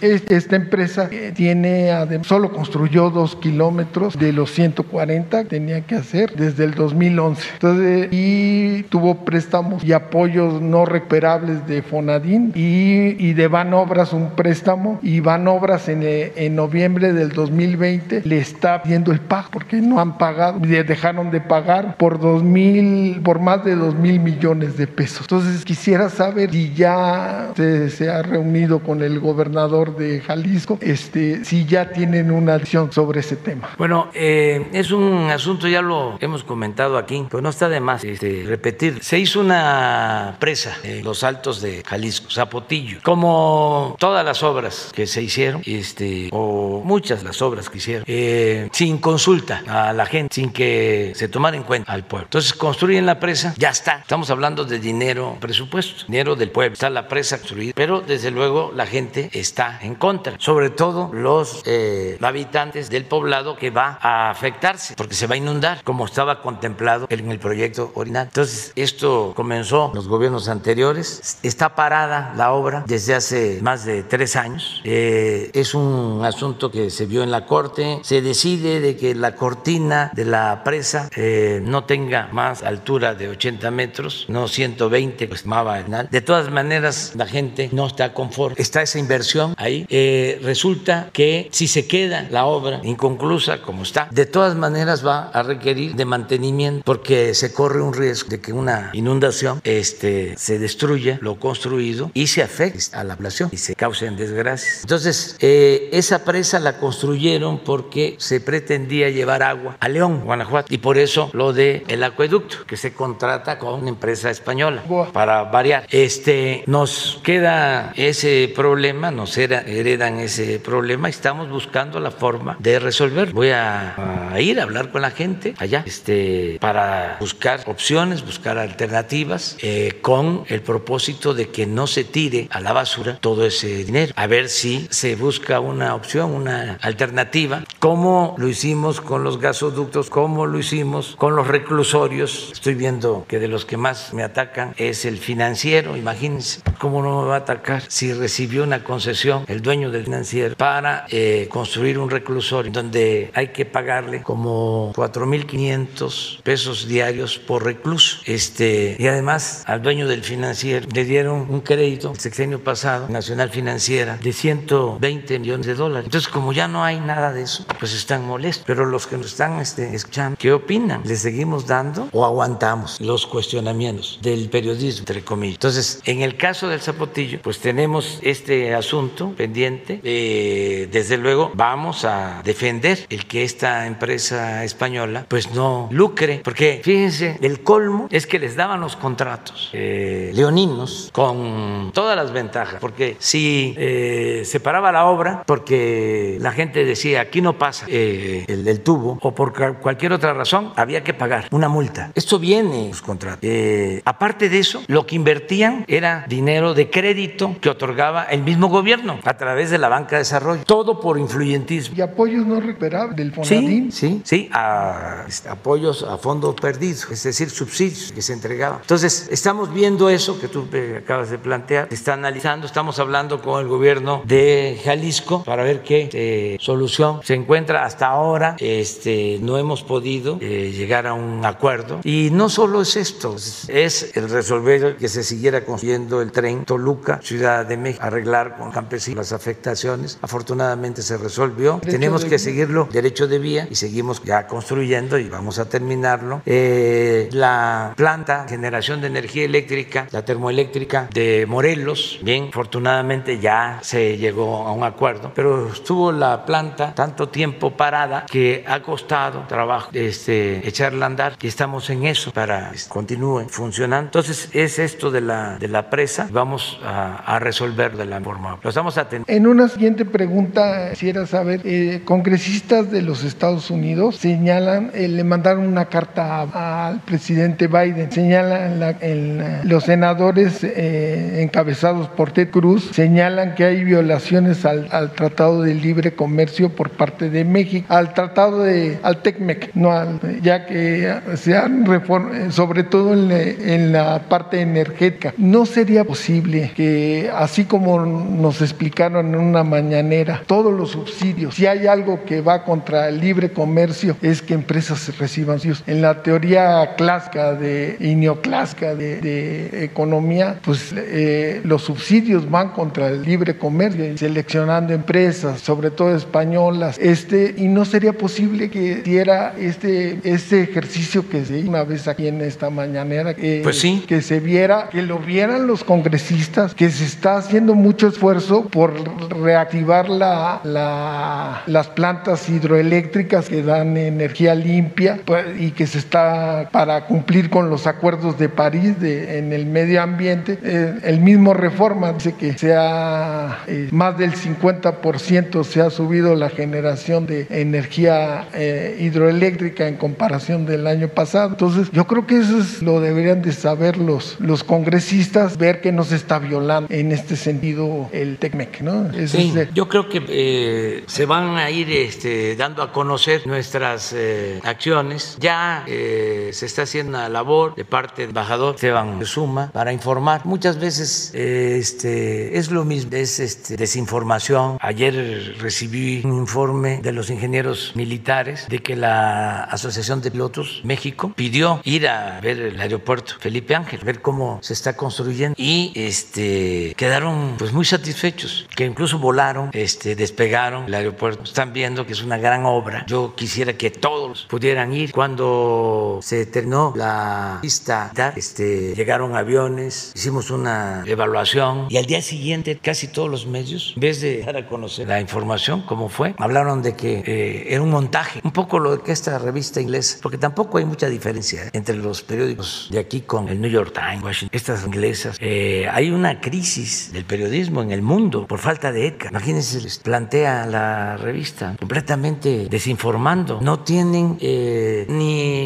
Este, esta empresa tiene, solo construyó dos kilómetros de los 140 que tenía que hacer desde el 2011. Entonces, y tuvo préstamos y apoyos no recuperables de Fonadín y, de Banobras un préstamo y Banobras en, en noviembre del 2020 le está viendo el pago porque no han pagado, dejaron de pagar por dos mil, por más de dos mil millones de pesos. Entonces quisiera saber si ya se, se ha reunido con el gobernador de Jalisco, este, si ya tienen una acción sobre ese tema. Bueno, eh, es un asunto, ya lo hemos comentado aquí, pero no está de más este, repetir. Se hizo una presa en los altos de Jalisco, Zapotillo, como todas las obras que se hicieron, este, o muchas las obras que hicieron, eh, sin consulta a la gente, sin que se tomara en cuenta al pueblo. Entonces construyen la presa, ya está. Estamos hablando de dinero, presupuesto, dinero del pueblo. Está la presa construida, pero desde luego la gente está en contra, sobre todo los eh, habitantes del poblado que va a afectarse porque se va a inundar, como estaba contemplado en el proyecto original. Entonces, esto comenzó en los gobiernos anteriores, está parada la obra desde hace más de tres años. Eh, es un asunto que se vio en la Corte, se decide de que la cortina de la presa eh, no tenga más altura de 80 metros, no 120, pues estimaba De todas maneras, la gente no está conforme. Está esa inversión ahí. Eh, resulta que si se queda la obra inconclusa como está, de todas maneras va a requerir de mantenimiento porque se corre un riesgo de que una inundación este, se destruya lo construido y se afecte a la población y se causen desgracias. Entonces, eh, esa presa la construyeron porque se pretendía llevar agua a León, Guanajuato, y por eso lo de el acueducto que se contrata con una empresa española para variar. Este, nos queda ese problema, nos heredan ese problema y estamos buscando la forma de resolver. Voy a, a ir a hablar con la gente allá este, para buscar opciones, buscar alternativas eh, con el propósito de que no se tire a la basura todo ese dinero. A ver si se busca una opción, una alternativa, como lo hicimos con los gasoductos, como lo hicimos con los reclusorios. Estoy viendo que de los que más me atacan es el financiero, imagínense, ¿cómo no me va a atacar si recibió una concesión el dueño del financiero para eh, construir un reclusorio donde hay que pagarle como 4.500 pesos diarios por recluso? Este, y además al dueño del financiero le dieron un crédito el sexenio pasado, Nacional Financiera, de 120 millones de dólares. Entonces, como ya no hay nada de eso, pues están molestos. Pero los que nos están este, escuchando, ¿qué opinan? ¿Le seguimos dando o aguantamos los cuestionamientos del periodismo, entre comillas? Entonces, en el caso del Zapotillo, pues tenemos este asunto pendiente. Eh, desde luego, vamos a defender el que esta empresa española pues no lucre, porque fíjense, el colmo es que les daban los contratos eh, leoninos con todas las ventajas, porque si eh, se paraba la obra, porque la gente decía aquí no pasa eh, el, tubo, o por cualquier otra razón, había que pagar una multa. Esto viene los contratos. Eh, aparte de eso, lo que invertían era dinero de crédito que otorgaba el mismo gobierno a través de la banca de desarrollo, todo por influyentismo. ¿Y apoyos no recuperables del Fonadín? Sí, sí, sí, a, este, apoyos a fondos perdidos, es decir, subsidios que se entregaban. Entonces, estamos viendo eso que tú acabas de plantear, se está analizando, estamos hablando con el gobierno de Jalisco para ver qué eh, solución se encuentra. Hasta ahora este, no hemos podido eh, llegar a un acuerdo y no solo es esto, es el resolver que se siguiera construyendo el tren Toluca, Ciudad de México, arreglar con campesinos las afectaciones. Afortunadamente se resolvió. Tenemos que seguirlo derecho de vía y seguimos ya construyendo y vamos a terminarlo. Eh, la planta generación de energía eléctrica, la termoeléctrica de Morelos, bien, afortunadamente ya se llegó a un acuerdo, pero estuvo la planta tanto tiempo parada que ha costado trabajo este, echarla a andar y estamos en eso para que continúe funcionando. Entonces es esto de la, de la presa, vamos a, a resolver de la forma. Lo estamos atendiendo. En una siguiente pregunta, quisiera saber, eh, congresistas de los Estados Unidos señalan, eh, le mandaron una carta al presidente Biden, señalan la, el, los senadores eh, encabezados por Ted Cruz, señalan que hay violaciones al, Tratado de Libre Comercio por parte de México, al Tratado de, al TECMEC, no al, ya que se han reformado, sobre todo en la parte energética. ¿No sería posible que, así como nos explicaron en una mañanera, todos los subsidios, si hay algo que va contra el libre comercio, es que empresas reciban subsidios? En la teoría clásica de, y neoclásica de, de economía, pues eh, los subsidios van contra el libre comercio, seleccionando empresas, sobre todo españolas, este, y no sería posible que diera este, este ejercicio que se hizo una vez aquí en esta mañanera, que, pues sí. que se viera, que lo vieran los congresistas, que se está haciendo mucho esfuerzo por reactivar la, la, las plantas hidroeléctricas que dan energía limpia y que se está para cumplir con los acuerdos de París de, en el medio ambiente. Eh, el mismo Reforma dice que se ha, eh, más del 50% se ha subido la generación de energía eh, hidroeléctrica en comparación del año pasado. Entonces, yo creo que eso es, lo deberían de saber los, los congresistas, ver que no se está violando en este sentido el TECMEC, ¿no? Sí, es, yo creo que eh, se van a ir este, dando a conocer nuestras eh, acciones. Ya eh, se está haciendo una labor de parte del embajador Esteban Suma para informar. Muchas veces este, es lo mismo, es este, desinformación. Ayer recibí un informe de los ingenieros militares de que la Asociación de Pilotos México pidió ir a ver el aeropuerto Felipe Ángel, ver cómo se está construyendo y este, quedaron pues muy satisfechos, que incluso volaron, este, despegaron el aeropuerto. Están viendo que es una gran obra. Yo quisiera que todos pudieran ir. Cuando se terminó la pista, este, llegaron aviones, hicimos una evaluación y al día siguiente casi todos los medios, en vez de dar a conocer la información, como fue, hablaron de que eh, era un montaje, un poco lo que esta revista inglesa, porque tampoco hay mucha diferencia entre los periódicos de aquí con el New York Times, Washington, estas inglesas. Eh, hay una crisis del periodismo en el mundo por falta de ética. Imagínense, les plantea la revista completamente desinformando. No tienen eh, ni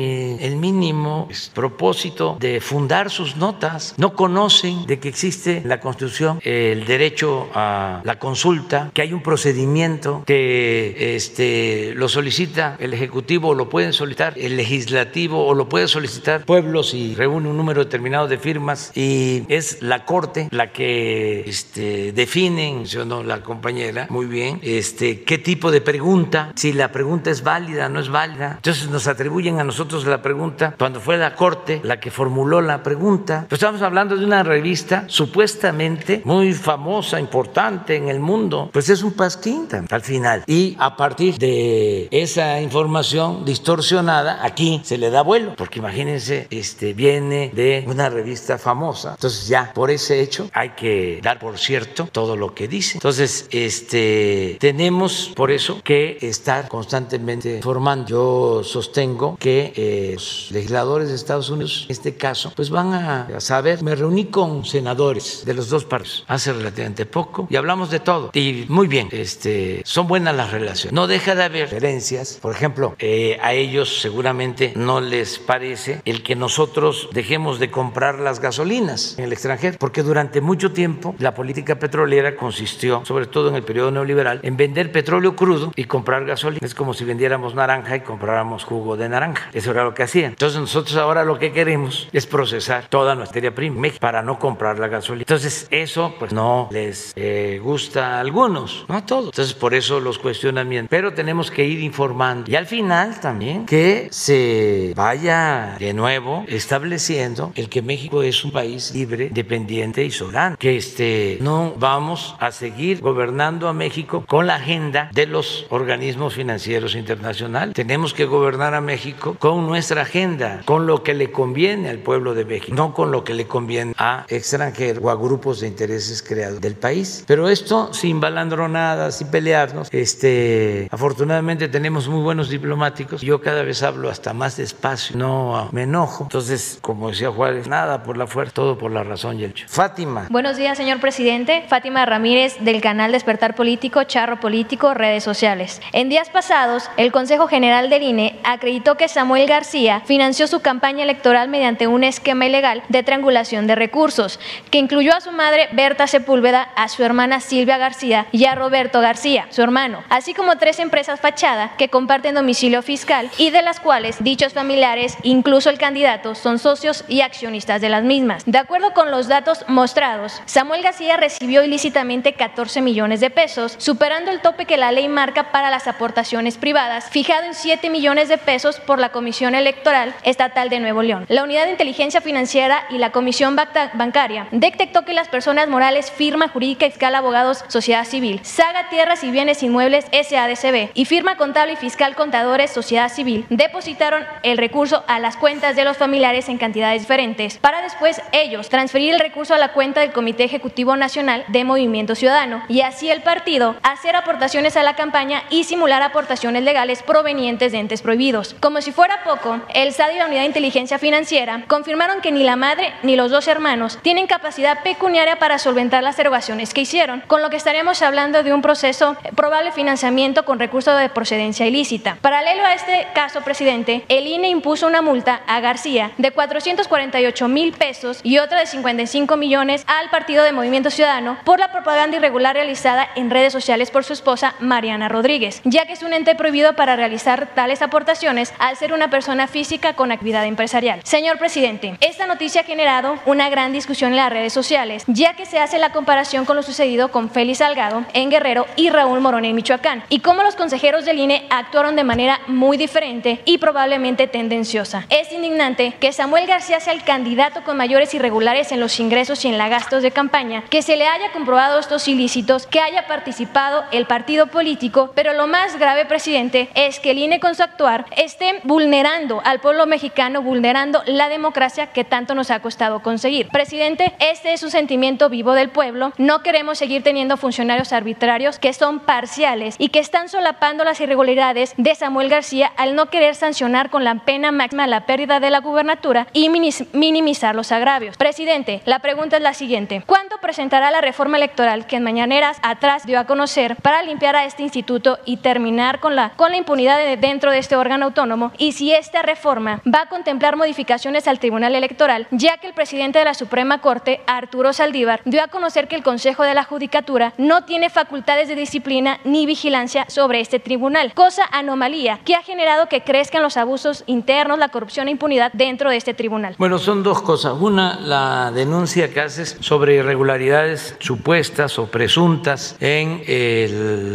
pues, propósito de fundar sus notas. No conocen de que existe en la Constitución el derecho a la consulta, que hay un procedimiento que este, lo solicita el Ejecutivo o lo pueden solicitar el Legislativo o lo puede solicitar pueblos y reúne un número determinado de firmas y es la Corte la que este, define, mencionó la compañera, muy bien, este, qué tipo de pregunta, si la pregunta es válida o no es válida. Entonces nos atribuyen a nosotros la pregunta cuando fue la Corte la que formuló la pregunta. Pues estamos hablando de una revista supuestamente muy famosa, importante en el mundo. Pues es un pasquín al final. Y a partir de esa información distorsionada, aquí se le da vuelo, porque imagínense, este, viene de una revista famosa. Entonces ya por ese hecho hay que dar por cierto todo lo que dice. Entonces, este, tenemos por eso que estar constantemente informando. Yo sostengo que eh, los legisladores de Estados Unidos, en este caso, pues van a, saber. Me reuní con senadores de los dos partidos hace relativamente poco y hablamos de todo. Y muy bien, este, son buenas las relaciones. No deja de haber diferencias. Por ejemplo, eh, a ellos seguramente no les parece el que nosotros dejemos de comprar las gasolinas en el extranjero, porque durante mucho tiempo la política petrolera consistió, sobre todo en el periodo neoliberal, en vender petróleo crudo y comprar gasolina. Es como si vendiéramos naranja y compráramos jugo de naranja. Eso era lo que hacían. Entonces nosotros ahora lo que queremos es procesar toda nuestra materia prima para no comprar la gasolina. Entonces eso pues no les eh, gusta a algunos, no a todos. Entonces por eso los cuestionamientos. Pero tenemos que ir informando. Y al final también que se vaya de nuevo estableciendo el que México es un país libre, independiente y soberano. Que este, no vamos a seguir gobernando a México con la agenda de los organismos financieros internacionales. Tenemos que gobernar a México con nuestra agenda, con lo que le conviene al pueblo de México, no con lo que le conviene a extranjeros o a grupos de intereses creados del país. Pero esto sin balandronadas, sin pelearnos. Este, afortunadamente tenemos muy buenos diplomáticos. Yo cada vez hablo hasta más despacio, no me enojo. Entonces, como decía Juárez, nada por la fuerza, todo por la razón y el hecho. Fátima. Buenos días, señor presidente. Fátima Ramírez del canal Despertar Político, Charro Político, redes sociales. En días pasados, el Consejo General del INE acreditó que Samuel García financió su campaña electoral mediante un esquema ilegal de triangulación de recursos, que incluyó a su madre Berta Sepúlveda, a su hermana Silvia García y a Roberto García, su hermano, así como tres empresas fachada que comparten domicilio fiscal y de las cuales dichos familiares, incluso el candidato, son socios y accionistas de las mismas. De acuerdo con los datos mostrados, Samuel García recibió ilícitamente 14 millones de pesos, superando el tope que la ley marca para las aportaciones privadas, fijado en 7 millones de pesos por la Comisión Electoral Estatal de Nuevo León. La Unidad de Inteligencia Financiera y la Comisión Bancaria detectó que las personas morales firma jurídica fiscal abogados sociedad civil, Saga Tierras y Bienes Inmuebles SADCB y firma contable y fiscal contadores sociedad civil depositaron el recurso a las cuentas de los familiares en cantidades diferentes para después ellos transferir el recurso a la cuenta del Comité Ejecutivo Nacional de Movimiento Ciudadano y así el partido hacer aportaciones a la campaña y simular aportaciones legales provenientes de entes prohibidos. Como si fuera poco, el SAD y la Unidad de Inteligencia Financiera confirmaron que ni la madre ni los dos hermanos tienen capacidad pecuniaria para solventar las erogaciones que hicieron, con lo que estaríamos hablando de un proceso probable financiamiento con recursos de procedencia ilícita. Paralelo a este caso, presidente, el INE impuso una multa a García de 448 mil pesos y otra de 55 millones al Partido de Movimiento Ciudadano por la propaganda irregular realizada en redes sociales por su esposa Mariana Rodríguez, ya que es un ente prohibido para realizar tales aportaciones al ser una persona física con actividad empresarial. Señor presidente, esta noticia ha generado una gran discusión en las redes sociales, ya que se hace la comparación con lo sucedido con Félix Salgado en Guerrero y Raúl Morón en Michoacán, y cómo los consejeros del INE actuaron de manera muy diferente y probablemente tendenciosa. Es indignante que Samuel García sea el candidato con mayores irregulares en los ingresos y en los gastos de campaña, que se le haya comprobado estos ilícitos, que haya participado el partido político, pero lo más grave, presidente, es que el INE con su actuar esté vulnerando al pueblo mexicano, vulnerando la democracia que tanto nos ha costado conseguir. Presidente, este es un sentimiento vivo del pueblo. No queremos seguir teniendo funcionarios arbitrarios que son parciales y que están solapando las irregularidades de Samuel García al no querer sancionar con la pena máxima la pérdida de la gubernatura y minimizar los agravios. Presidente, la pregunta es la siguiente. ¿Cuándo presentará la reforma electoral que en mañaneras atrás dio a conocer para limpiar a este instituto y terminar con la, con la impunidad de dentro de este órgano autónomo? Y si esta reforma va a contemplar modificaciones al Tribunal Electoral, ya que el presidente de la Suprema Corte, Arturo Saldívar, dio a conocer que el Consejo de la Judicatura no tiene facultades de disciplina ni vigilancia sobre este tribunal, cosa anomalía que ha generado que crezcan los abusos internos, la corrupción e impunidad dentro de este tribunal. Bueno, son dos cosas. Una, la denuncia que haces sobre irregularidades supuestas o presuntas en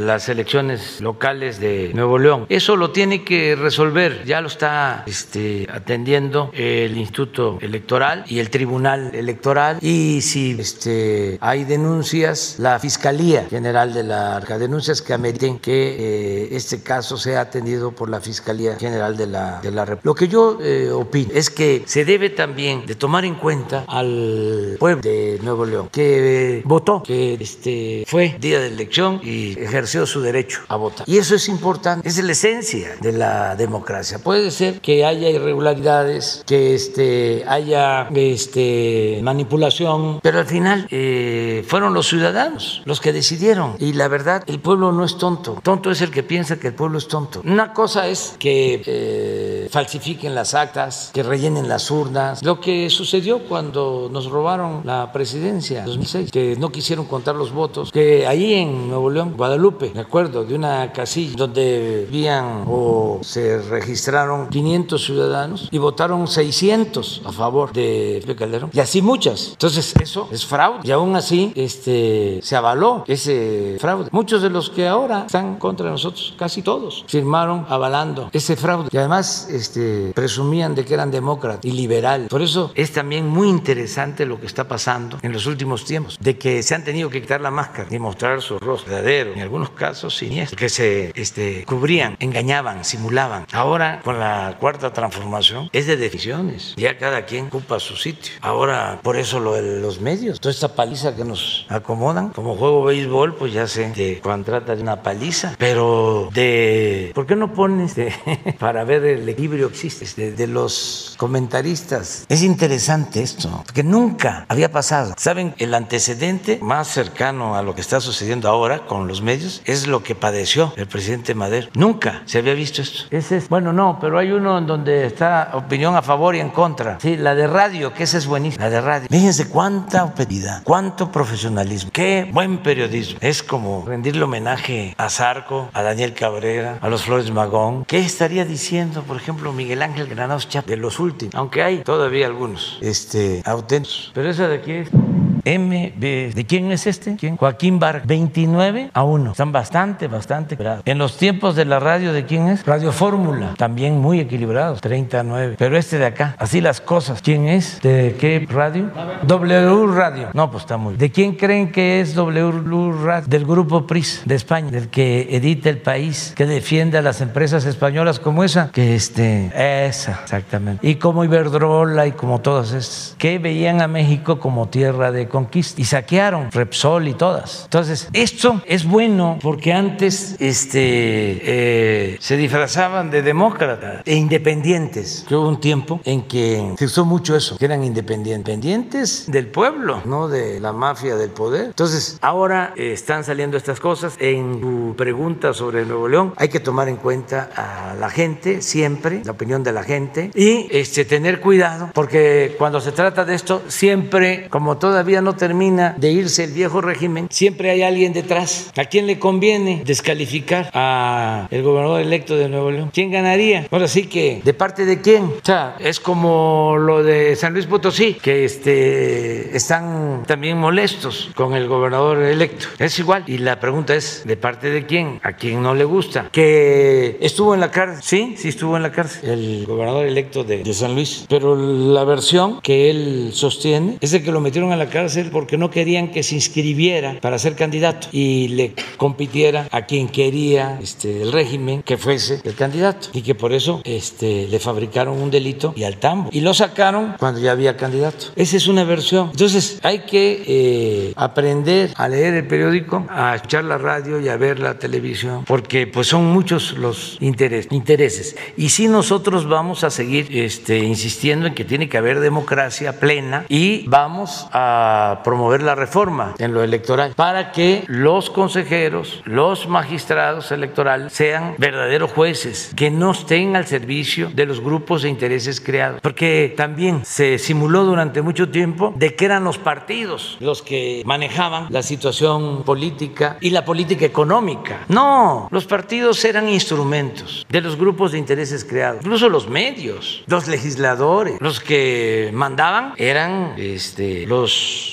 las elecciones locales de Nuevo León. Eso lo tiene que resolver, ya lo está este, atendiendo el Instituto Electoral y el Tribunal Electoral. Y si este, hay denuncias, la Fiscalía General de la Arca, denuncias que ameriten que eh, este caso sea atendido por la Fiscalía General de la, de la República. Lo que yo eh, opino es que se debe también de tomar en cuenta al pueblo de Nuevo León, que eh, votó, que este, fue día de elección y ejerció su derecho a votar. Y eso es importante, es la esencia de la democracia. Puede ser que haya irregularidades, que este, haya este, manipulación, pero al final eh, fueron los ciudadanos los que decidieron. Y la verdad, el pueblo no es tonto. Tonto es el que piensa que el pueblo es tonto. Una cosa es que eh, falsifiquen las actas, que rellenen las urnas. Lo que sucedió cuando nos robaron la presidencia en 2006, que no quisieron contar los votos, que ahí en Nuevo León, Guadalupe, me acuerdo de una casilla donde vivían o se registraron 500 ciudadanos y votaron 600 a favor de Felipe Calderón. Y así muchas. Entonces, eso es fraude. Y aún así este, se avaló ese fraude. Muchos de los que ahora están contra nosotros, casi todos, firmaron avalando ese fraude. Y además este, presumían de que eran demócratas y liberales. Por eso es también muy interesante lo que está pasando en los últimos tiempos, de que se han tenido que quitar la máscara y mostrar su rostro verdadero, en algunos casos siniestro, que se este, cubrían, engañaban, simulaban. Ahora, con la cuarta transformación, es de decisiones. Ya cada quien ocupa su sitio. Ahora, por eso lo de los medios, toda esta paliza que nos acomodan, como juego béisbol, pues ya sé de cuando trata de una paliza, pero de ¿por qué no pones de, para ver el equilibrio que existe de, de los comentaristas? Es interesante esto, porque nunca había pasado. ¿Saben? El antecedente más cercano a lo que está sucediendo ahora con los medios es lo que padeció el presidente Madero. Nunca se había visto esto. Ese es, bueno, no, pero hay uno en donde está opinión a favor y en contra. Sí, la de radio, que esa es buenísima. La de radio. Fíjense cuánta objetividad, cuánto profesionalismo, qué buen periodismo. Es como rendirle homenaje a Zarco, a Daniel Cabrera, a los Flores Magón. ¿Qué estaría diciendo, por ejemplo, Miguel Ángel Granados Chap de los últimos? Aunque hay todavía algunos este, auténticos. Pero esa de aquí es MB. ¿De quién es este? ¿Quién? Joaquín Bar 29 a 1. Están bastante, bastante equilibrados. En los tiempos de la radio, ¿de quién es? Radio Fórmula. También muy equilibrados. 39. Pero este de acá, así las cosas. ¿Quién es? ¿De qué radio? W Radio. No, pues está muy. ¿De quién creen que es W Radio? Del grupo PRIS de España, del que edita el país, que defiende a las empresas españolas como esa, que este, esa, exactamente. Y como Iberdrola y como todas esas, que veían a México como tierra de conquista y saquearon Repsol y todas. Entonces, esto es bueno porque antes este, eh, se disfrazaban de demócratas e independientes. Que hubo un tiempo en que se usó mucho eso, que eran independientes del pueblo, no de la mafia del poder. Entonces, ahora eh, están saliendo estas cosas. En tu pregunta sobre Nuevo León, hay que tomar en cuenta a la gente siempre, la opinión de la gente, y este, tener cuidado, porque cuando se trata de esto, siempre, como todavía no termina de irse el viejo régimen, siempre hay alguien detrás. ¿A quién le conviene descalificar a el gobernador electo de Nuevo León? ¿Quién ganaría? Ahora sí que, ¿de parte de quién? O sea, es como lo de San Luis Potosí, que este, están también molestos con el gobernador electo. Es igual. Y la pregunta es, ¿de parte de quién? ¿A quién no le gusta? Que estuvo en la cárcel. Sí, sí estuvo en la cárcel. El gobernador electo de, de San Luis. Pero la versión que él sostiene es de que lo metieron a la cárcel porque no querían que se inscribiera para ser candidato y le compitiera a quien quería este, el régimen que fuese el candidato y que por eso este, le fabricaron un delito y al tambo y lo sacaron cuando ya había candidato. Esa es una versión. Entonces hay que eh, aprender a leer el periódico, a escuchar la radio y a ver la televisión porque pues son muchos los intereses. intereses. Y si nosotros vamos a seguir este, insistiendo en que tiene que haber democracia plena y vamos a promover la reforma en lo electoral para que los consejeros, los magistrados electorales sean verdaderos jueces, que no estén al servicio de los grupos de intereses creados. Porque también se simuló durante mucho tiempo de que eran los partidos los que manejaban la situación política y la política económica. No, los partidos eran instrumentos de los grupos de intereses creados, incluso los medios, los legisladores, los que mandaban eran este, los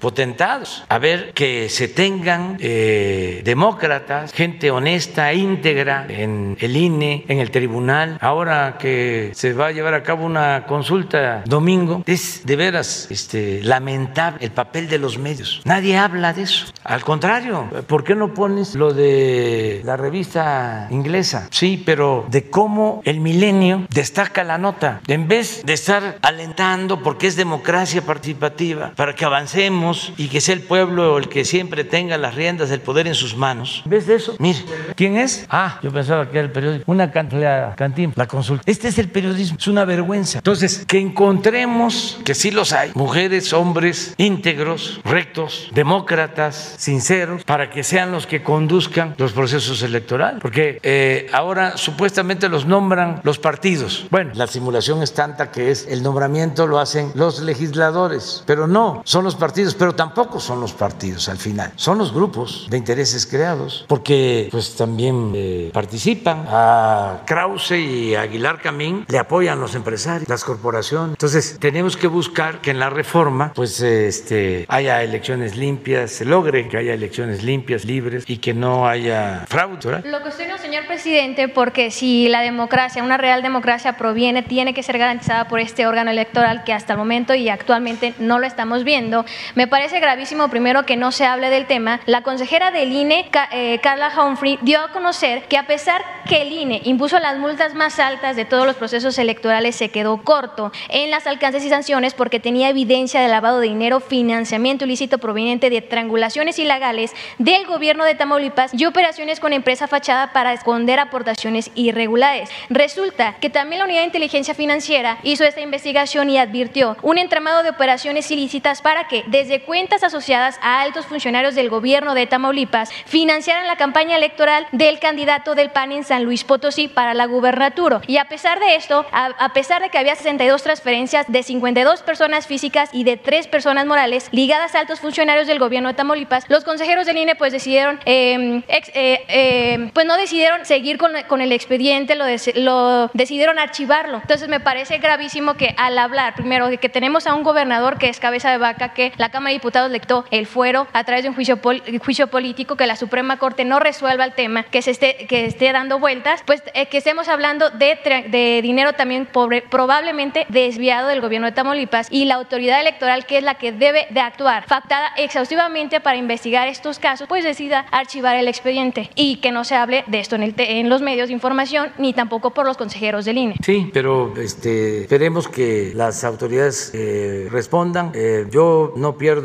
potentados. A ver que se tengan eh, demócratas, gente honesta, íntegra en el INE, en el tribunal. Ahora que se va a llevar a cabo una consulta domingo, es de veras este, lamentable el papel de los medios. Nadie habla de eso. Al contrario, ¿por qué no pones lo de la revista inglesa? Sí, pero de cómo el milenio destaca la nota. En vez de estar alentando porque es democracia participativa, para que avancemos y que sea el pueblo el que siempre tenga las riendas del poder en sus manos. En vez de eso, mire, ¿quién es? Ah, yo pensaba que era el periódico. Una cantina, la consulta. Este es el periodismo, es una vergüenza. Entonces, que encontremos, que sí los hay, mujeres, hombres íntegros, rectos, demócratas, sinceros, para que sean los que conduzcan los procesos electorales. Porque eh, ahora supuestamente los nombran los partidos. Bueno, la simulación es tanta que es el nombramiento lo hacen los legisladores, pero no, son los partidos, pero tampoco son los partidos al final, son los grupos de intereses creados, porque pues también eh, participan. A Krause y Aguilar Camín le apoyan los empresarios, las corporaciones. Entonces, tenemos que buscar que en la reforma pues este, haya elecciones limpias, se logre que haya elecciones limpias, libres y que no haya fraude. Lo cuestiono, señor presidente, porque si la democracia, una real democracia proviene, tiene que ser garantizada por este órgano electoral que hasta el momento y actualmente no lo estamos viendo. Me parece gravísimo primero que no se hable del tema. La consejera del INE, eh, Carla Humphrey, dio a conocer que a pesar que el INE impuso las multas más altas de todos los procesos electorales, se quedó corto en las alcances y sanciones porque tenía evidencia de lavado de dinero, financiamiento ilícito proveniente de triangulaciones ilegales del gobierno de Tamaulipas y operaciones con empresa fachada para esconder aportaciones irregulares. Resulta que también la Unidad de Inteligencia Financiera hizo esta investigación y advirtió un entramado de operaciones ilícitas para que, desde cuentas asociadas a altos funcionarios del gobierno de Tamaulipas, financiaran la campaña electoral del candidato del PAN en San Luis Potosí para la gubernatura. Y a pesar de esto, a, pesar de que había 62 transferencias de 52 personas físicas y de 3 personas morales ligadas a altos funcionarios del gobierno de Tamaulipas, los consejeros del INE pues decidieron, em, eh, em, pues no decidieron seguir con, con el expediente, lo, decidieron archivarlo. Entonces me parece gravísimo que al hablar, primero, de que tenemos a un gobernador que es cabeza de vaca, que la Cámara de Diputados lectó el fuero a través de un juicio, juicio político, que la Suprema Corte no resuelva el tema, que se esté, que esté dando vueltas, pues eh, que estemos hablando de, de dinero también pobre, probablemente desviado del gobierno de Tamaulipas y la autoridad electoral, que es la que debe de actuar, factada exhaustivamente para investigar estos casos, pues decida archivar el expediente y que no se hable de esto en, el en los medios de información ni tampoco por los consejeros del INE. Sí, pero este, esperemos que las autoridades eh, respondan. Eh, yo no pierdo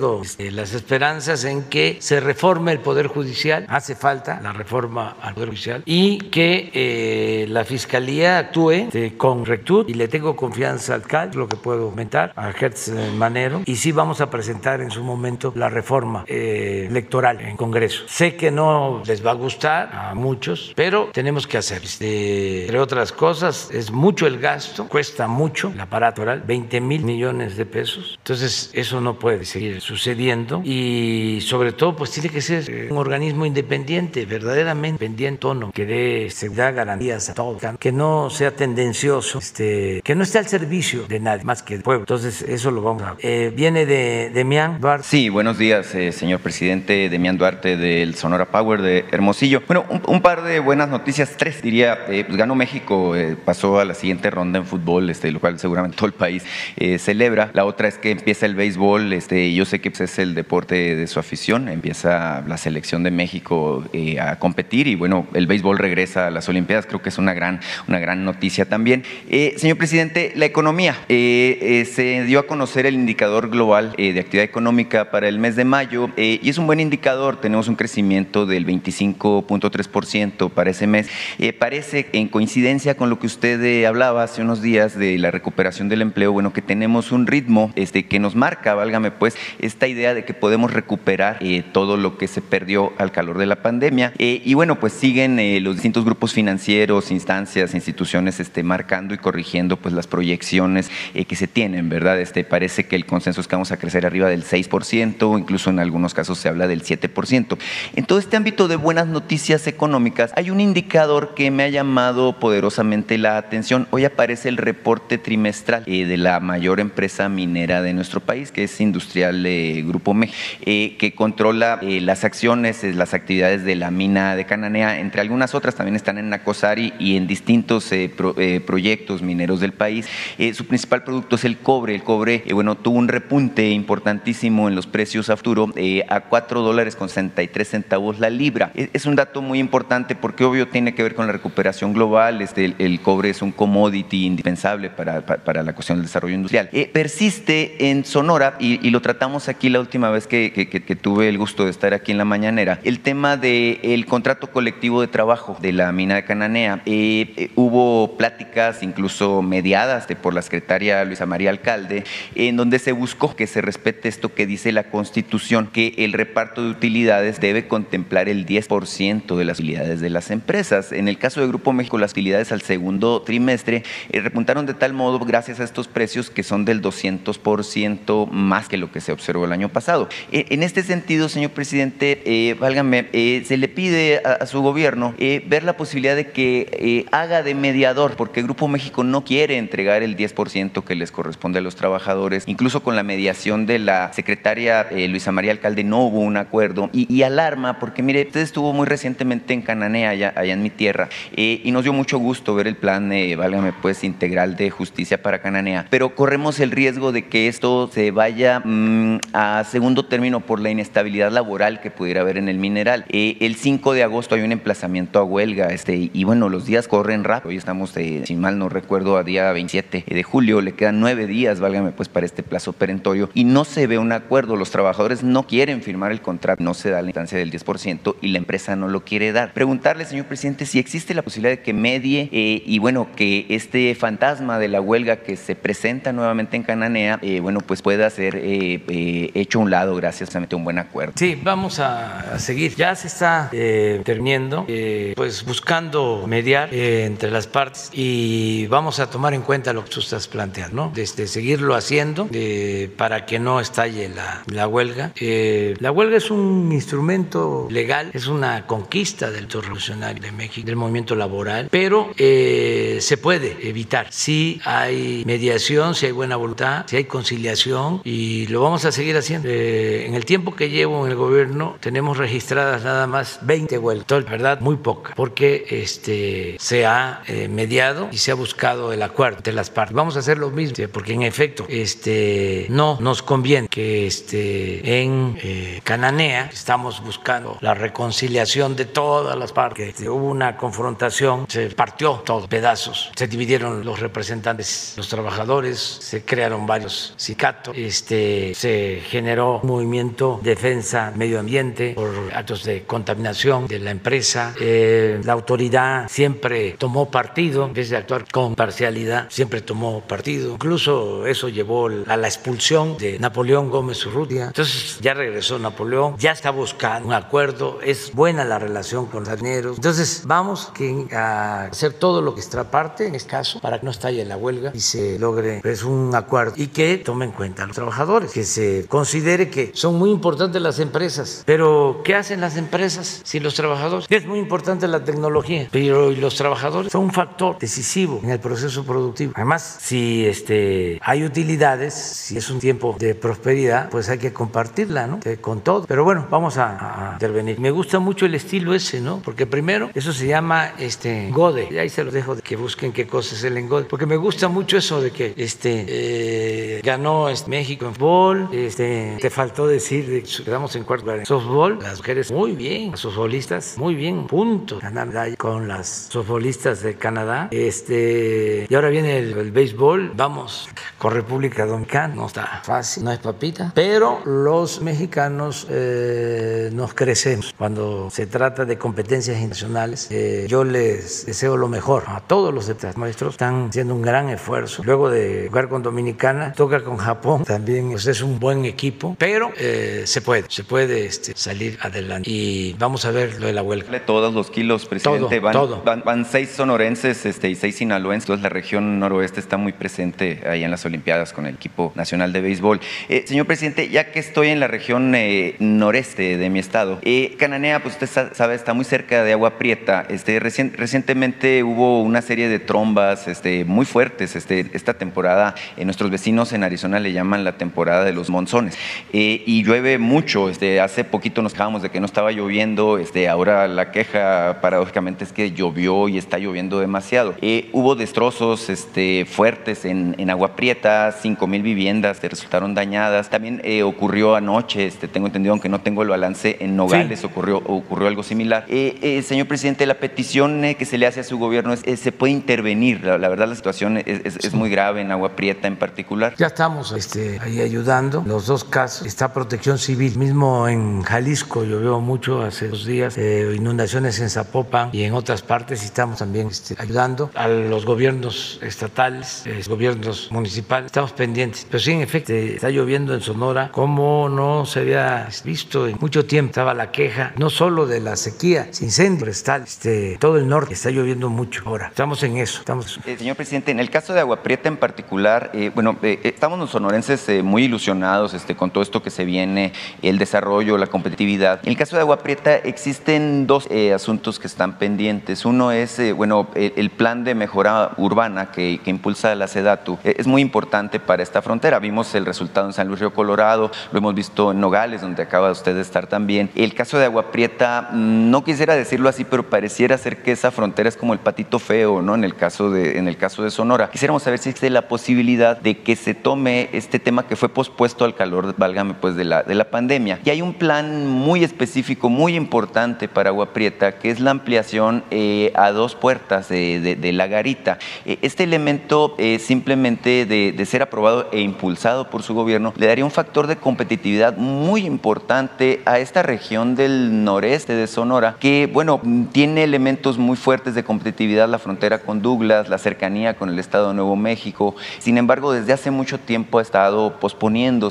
las esperanzas en que se reforme el Poder Judicial, hace falta la reforma al Poder Judicial y que eh, la Fiscalía actúe con rectitud y le tengo confianza al CAL, lo que puedo comentar, a Hertz Manero, y sí vamos a presentar en su momento la reforma electoral en Congreso. Sé que no les va a gustar a muchos, pero tenemos que hacer. Este, entre otras cosas, es mucho el gasto, cuesta mucho el aparato oral, 20 mil millones de pesos. Entonces, eso no puede seguir sucediendo y sobre todo, pues tiene que ser eh, un organismo independiente, verdaderamente independiente, que dé seguridad, garantías a todos, que no sea tendencioso, este, que no esté al servicio de nadie más que del pueblo. Entonces, eso lo vamos a. Eh, viene de Demián Duarte. Sí, buenos días, eh, señor presidente. Demián Duarte del Sonora Power de Hermosillo. Bueno, un, par de buenas noticias, tres diría. pues ganó México, pasó a la siguiente ronda en fútbol, este, lo cual seguramente todo el país celebra. La otra es que empieza el béisbol, este, yo sé que es el deporte de su afición, empieza la selección de México eh, a competir y bueno, el béisbol regresa a las Olimpiadas, creo que es una gran, una gran noticia también. Eh, señor presidente, la economía, eh, se dio a conocer el indicador global de actividad económica para el mes de mayo y es un buen indicador, tenemos un crecimiento del 25.3% para ese mes. parece en coincidencia con lo que usted hablaba hace unos días de la recuperación del empleo, bueno, que tenemos un ritmo este, que nos marca, válgame pues, esta idea de que podemos recuperar eh, todo lo que se perdió al calor de la pandemia. Eh, y bueno, pues siguen eh, los distintos grupos financieros, instancias, instituciones este, marcando y corrigiendo pues las proyecciones que se tienen, ¿verdad? Este, parece que el consenso es que vamos a crecer arriba del 6%, incluso en algunos casos se habla del 7%. En todo este ámbito de buenas noticias económicas, hay un indicador que me ha llamado poderosamente la atención. Hoy aparece el reporte trimestral de la mayor empresa minera de nuestro país, que es Industrial eh, Grupo México, eh, que controla eh, las acciones, las actividades de la mina de Cananea, entre algunas otras, también están en Nacosari y en distintos proyectos mineros del país. su principal producto es el cobre. El cobre, bueno, tuvo un repunte importantísimo en los precios a futuro a 4 dólares con 63 centavos la libra. Es, un dato muy importante porque obvio tiene que ver con la recuperación global. Este, el, cobre es un commodity indispensable para, para la cuestión del desarrollo industrial. persiste en Sonora y, lo tratamos aquí la última vez que, tuve el gusto de estar aquí en la mañanera, el tema del el contrato colectivo de trabajo de la mina de Cananea. Eh, eh, hubo pláticas incluso mediadas de, por la secretaria Luisa María Alcalde, en donde se buscó que se respete esto que dice la Constitución, que el reparto de utilidades debe contemplar el 10% de las utilidades de las empresas. En el caso de Grupo México, las utilidades al segundo trimestre eh, repuntaron de tal modo gracias a estos precios que son del 200% más que lo que se observó el año pasado. Eh, en este sentido, señor presidente, eh, válgame, se le pide a, su gobierno ver la posibilidad de que haga de mediador, porque Grupo México no quiere entregar el 10% que les corresponde a los trabajadores. Incluso con la mediación de la secretaria Luisa María Alcalde no hubo un acuerdo y, alarma, porque mire, usted estuvo muy recientemente en Cananea, allá, en mi tierra, y nos dio mucho gusto ver el plan, válgame, pues, integral de justicia para Cananea, pero corremos el riesgo de que esto se vaya mm, a segundo término por la inestabilidad laboral que pudiera haber en el mineral. Eh, el 5 de agosto hay un emplazamiento a huelga este, y bueno, los días corren rápido. Hoy estamos, eh, si mal no recuerdo, a día 27 de julio. Le quedan nueve días, válgame pues, para este plazo perentorio y no se ve un acuerdo. Los trabajadores no quieren firmar el contrato, no se da la instancia del 10% y la empresa no lo quiere dar. Preguntarle, señor presidente, si existe la posibilidad de que medie eh, y bueno, que este fantasma de la huelga que se presenta nuevamente en Cananea, eh, bueno, pues pueda ser eh, eh, hecho a un lado gracias a un buen acuerdo. Sí, vamos a, seguir. Ya se está terminando, pues buscando mediar entre las partes y vamos a tomar en cuenta lo que tú estás planteando, ¿no? Desde seguirlo haciendo para que no estalle la, la huelga. la huelga es un instrumento legal, es una conquista del revolucionario de México, del movimiento laboral, pero se puede evitar si hay mediación, si hay buena voluntad, si hay conciliación y lo vamos a seguir haciendo. Eh, en el tiempo que llevo en el gobierno tenemos registradas nada más 20 huelgas, verdad muy poca, porque este, se ha eh, mediado y se ha buscado el acuerdo de las partes. Vamos a hacer lo mismo, porque en efecto este, no nos conviene que este, en eh, Cananea estamos buscando la reconciliación de todas las partes. hubo una confrontación, se partió todo, pedazos, se dividieron los representantes, los trabajadores, se crearon varios sindicatos, este, se generó un movimiento defensa medio ambiente por actos de contaminación de la empresa. Eh, la autoridad siempre tomó partido, en vez de actuar con parcialidad, siempre tomó partido. Incluso eso llevó a la expulsión de Napoleón Gómez Urrutia. Entonces ya regresó Napoleón, ya está buscando un acuerdo, es buena la relación con los dineros. Entonces vamos a hacer todo lo que está parte en este caso para que no estalle la huelga y se logre pues, un acuerdo y que tome en cuenta a los trabajadores, que se considere que son muy importantes las empresas. Pero, ¿qué hacen las empresas sin los trabajadores? Es muy importante la tecnología, pero los trabajadores son un factor decisivo en el proceso productivo. Además, si este, hay utilidades, si es un tiempo de prosperidad, pues hay que compartirla, ¿no? con todo. Pero bueno, vamos a, intervenir. Me gusta mucho el estilo ese, ¿no? Porque primero, eso se llama este, Gode. Y ahí se los dejo de que busquen qué cosa es el engode. Porque me gusta mucho eso de que este, eh, ganó este, México en fútbol, este, te faltó decir, quedamos en cuarto lugar en softball, las mujeres muy bien, las softbolistas muy bien, punto, ganar con las softbolistas de Canadá, este, y ahora viene el, béisbol, vamos. Con República Dominicana, no está fácil, no es papita, pero los mexicanos eh, nos crecemos. Cuando se trata de competencias internacionales, eh, yo les deseo lo mejor a todos los maestros, están haciendo un gran esfuerzo, luego de jugar con Dominicana, toca con Japón, también pues, es un buen equipo, pero eh, se puede, se puede este, salir adelante. Y vamos a ver lo de la huelga. Todos los kilos, presidente. van, Van, seis sonorenses este, y seis sinaloenses. Entonces la región noroeste está muy presente ahí en las Olimpiadas con el equipo nacional de béisbol. Eh, señor presidente, ya que estoy en la región eh, noreste de mi estado, Cananea, pues usted sabe, está muy cerca de Agua Prieta. Este, recientemente hubo una serie de trombas este, muy fuertes este, esta temporada. nuestros vecinos en Arizona le llaman la temporada de los monzones. Eh, y llueve mucho. Este, hace poquito nos quejábamos de que no estaba lloviendo. Este, ahora la queja, paradójicamente, es que llovió y está lloviendo demasiado. Eh, hubo destrozos este, fuertes en, en Agua Prieta, 5 mil viviendas que resultaron dañadas. También eh, ocurrió anoche, este, tengo entendido, aunque no tengo el balance, en Nogales ocurrió, ocurrió algo similar. señor presidente, la petición que se le hace a su gobierno es, se puede intervenir. La, verdad, la situación es, es, muy grave en Agua Prieta en particular. Ya estamos este, ahí ayudando los dos casos. Está protección civil. Mismo en Jalisco llovió mucho hace dos días, eh, inundaciones en Zapopan y en otras partes y estamos también este, ayudando a los gobiernos estatales, eh, gobiernos municipales. Estamos pendientes. Pero sí, en efecto, está lloviendo en Sonora como no se había visto en mucho tiempo. Estaba la queja no solo de la sequía, incendio forestal, este, todo el norte está lloviendo mucho ahora. Estamos en eso. Estamos... Eh, señor presidente, en el caso de Agua Prieta en particular, bueno, estamos los sonorenses muy ilusionados este, con todo esto que se viene, el desarrollo, la competitividad. En el caso de Agua Prieta existen dos eh, asuntos que están pendientes. Uno es, eh, bueno, el, plan de mejora urbana que, impulsa la SEDATU. Eh, es muy importante para esta frontera. Vimos el resultado en San Luis Río Colorado, lo hemos visto en Nogales, donde acaba usted de estar también. El caso de Agua Prieta, mm, no quisiera decirlo así, pero pareciera ser que esa frontera es como el patito feo, ¿no? En el caso de, en el caso de Sonora. Quisiéramos saber si existe la posibilidad de que se tome este tema que fue pospuesto al calor, válgame, pues de la, de la pandemia. Y hay un plan muy específico, muy importante para Agua Prieta, que es la ampliación eh, a dos puertas de, de, la garita. Eh, este elemento, eh, simplemente de, de, ser aprobado e impulsado por su gobierno, le daría un factor de competitividad muy importante a esta región del noreste de Sonora, que, bueno, tiene elementos muy fuertes de competitividad, la frontera con Douglas, la cercanía con el estado de Nuevo México. Sin embargo, desde hace mucho tiempo ha estado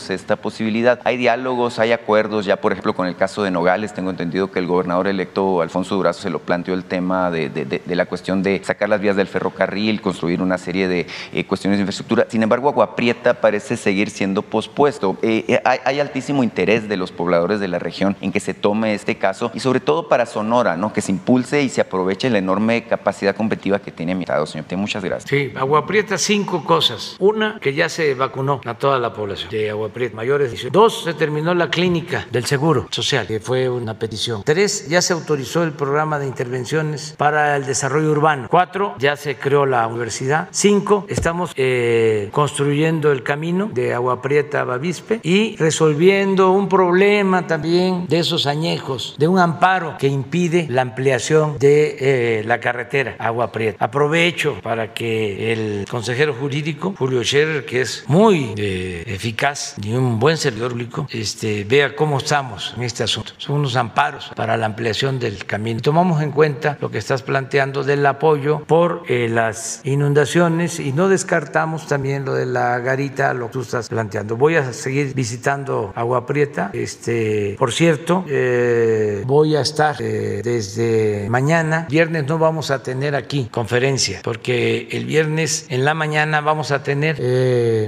esta posibilidad. Hay diálogos, hay acuerdos, ya por ejemplo con el caso de Nogales, tengo entendido que el gobernador electo Alfonso Durazo se lo planteó el tema de, la cuestión de sacar las vías del ferrocarril, construir una serie de eh, cuestiones de infraestructura. Sin embargo, Agua Prieta parece seguir siendo pospuesto. Eh, eh, hay, altísimo interés de los pobladores de la región en que se tome este caso y sobre todo para Sonora, ¿no? que se impulse y se aproveche la enorme capacidad competitiva que tiene mi estado, señor. Muchas gracias. Sí, Agua Prieta, cinco cosas. Una, que ya se vacunó a toda la población de Agua Prieta, mayores de Dos, se terminó la clínica del Seguro Social, que fue una petición. Tres, ya se autorizó el programa de intervenciones para el desarrollo urbano. Cuatro, ya se creó la universidad. Cinco, estamos eh, construyendo el camino de Agua Prieta a Bavispe y resolviendo un problema también de esos añejos, de un amparo que impide la ampliación de eh, la carretera Agua Prieta. Aprovecho para que el consejero jurídico, Julio Scherer, que es muy eh, eficaz y un buen servidor público, este, vea cómo estamos en este asunto. Son unos amparos para la ampliación del camino. Tomamos en cuenta lo que estás planteando del apoyo por eh, las inundaciones y no descartamos también lo de la garita, lo que tú estás planteando. Voy a seguir visitando Agua Prieta. Este, por cierto, eh, voy a estar eh, desde mañana. Viernes no vamos a tener aquí conferencia porque el viernes en la mañana vamos a tener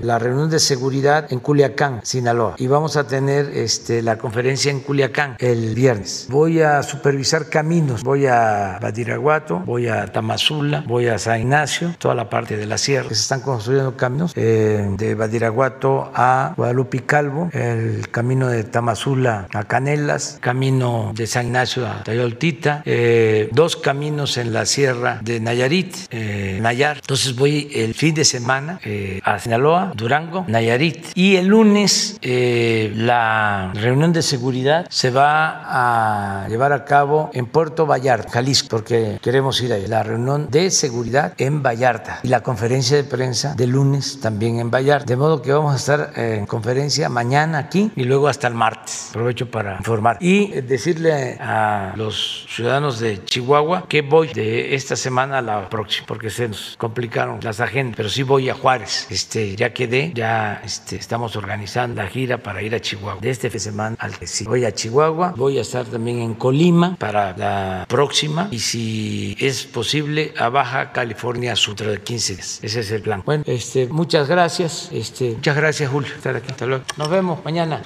la reunión de seguridad en Culiacán, Sinaloa, y vamos a tener este, la conferencia en Culiacán el viernes. Voy a supervisar caminos, voy a Badiraguato, voy a Tamazula, voy a San Ignacio, toda la parte de la sierra, se están construyendo caminos eh, de Badiraguato a Guadalupe Calvo, el camino de Tamazula a Canelas, camino de San Ignacio a Tayoltita, eh, dos caminos en la sierra de Nayarit, eh, Nayar. Entonces voy el fin de semana a Sinaloa, Durango, Nayarit. Y el lunes la reunión de seguridad se va a llevar a cabo en Puerto Vallarta, Jalisco, porque queremos ir ahí. La reunión de seguridad en Vallarta y la conferencia de prensa de lunes también en Vallarta. De modo que vamos a estar en conferencia mañana aquí y luego hasta el martes. Aprovecho para informar. Y decirle a los ciudadanos de Chihuahua que voy de esta semana a la próxima, porque se nos complicaron las agendas, pero sí voy a Juárez. Este, ya quedé, ya este, estamos organizando la gira para ir a Chihuahua. De este fin de semana al que sí. Voy a Chihuahua, voy a estar también en Colima para la próxima y si es posible a Baja California Sur de 15 días. Ese es el plan. Bueno, este, muchas gracias. Este, muchas gracias, Julio, estar aquí. Hasta luego. Nos vemos mañana.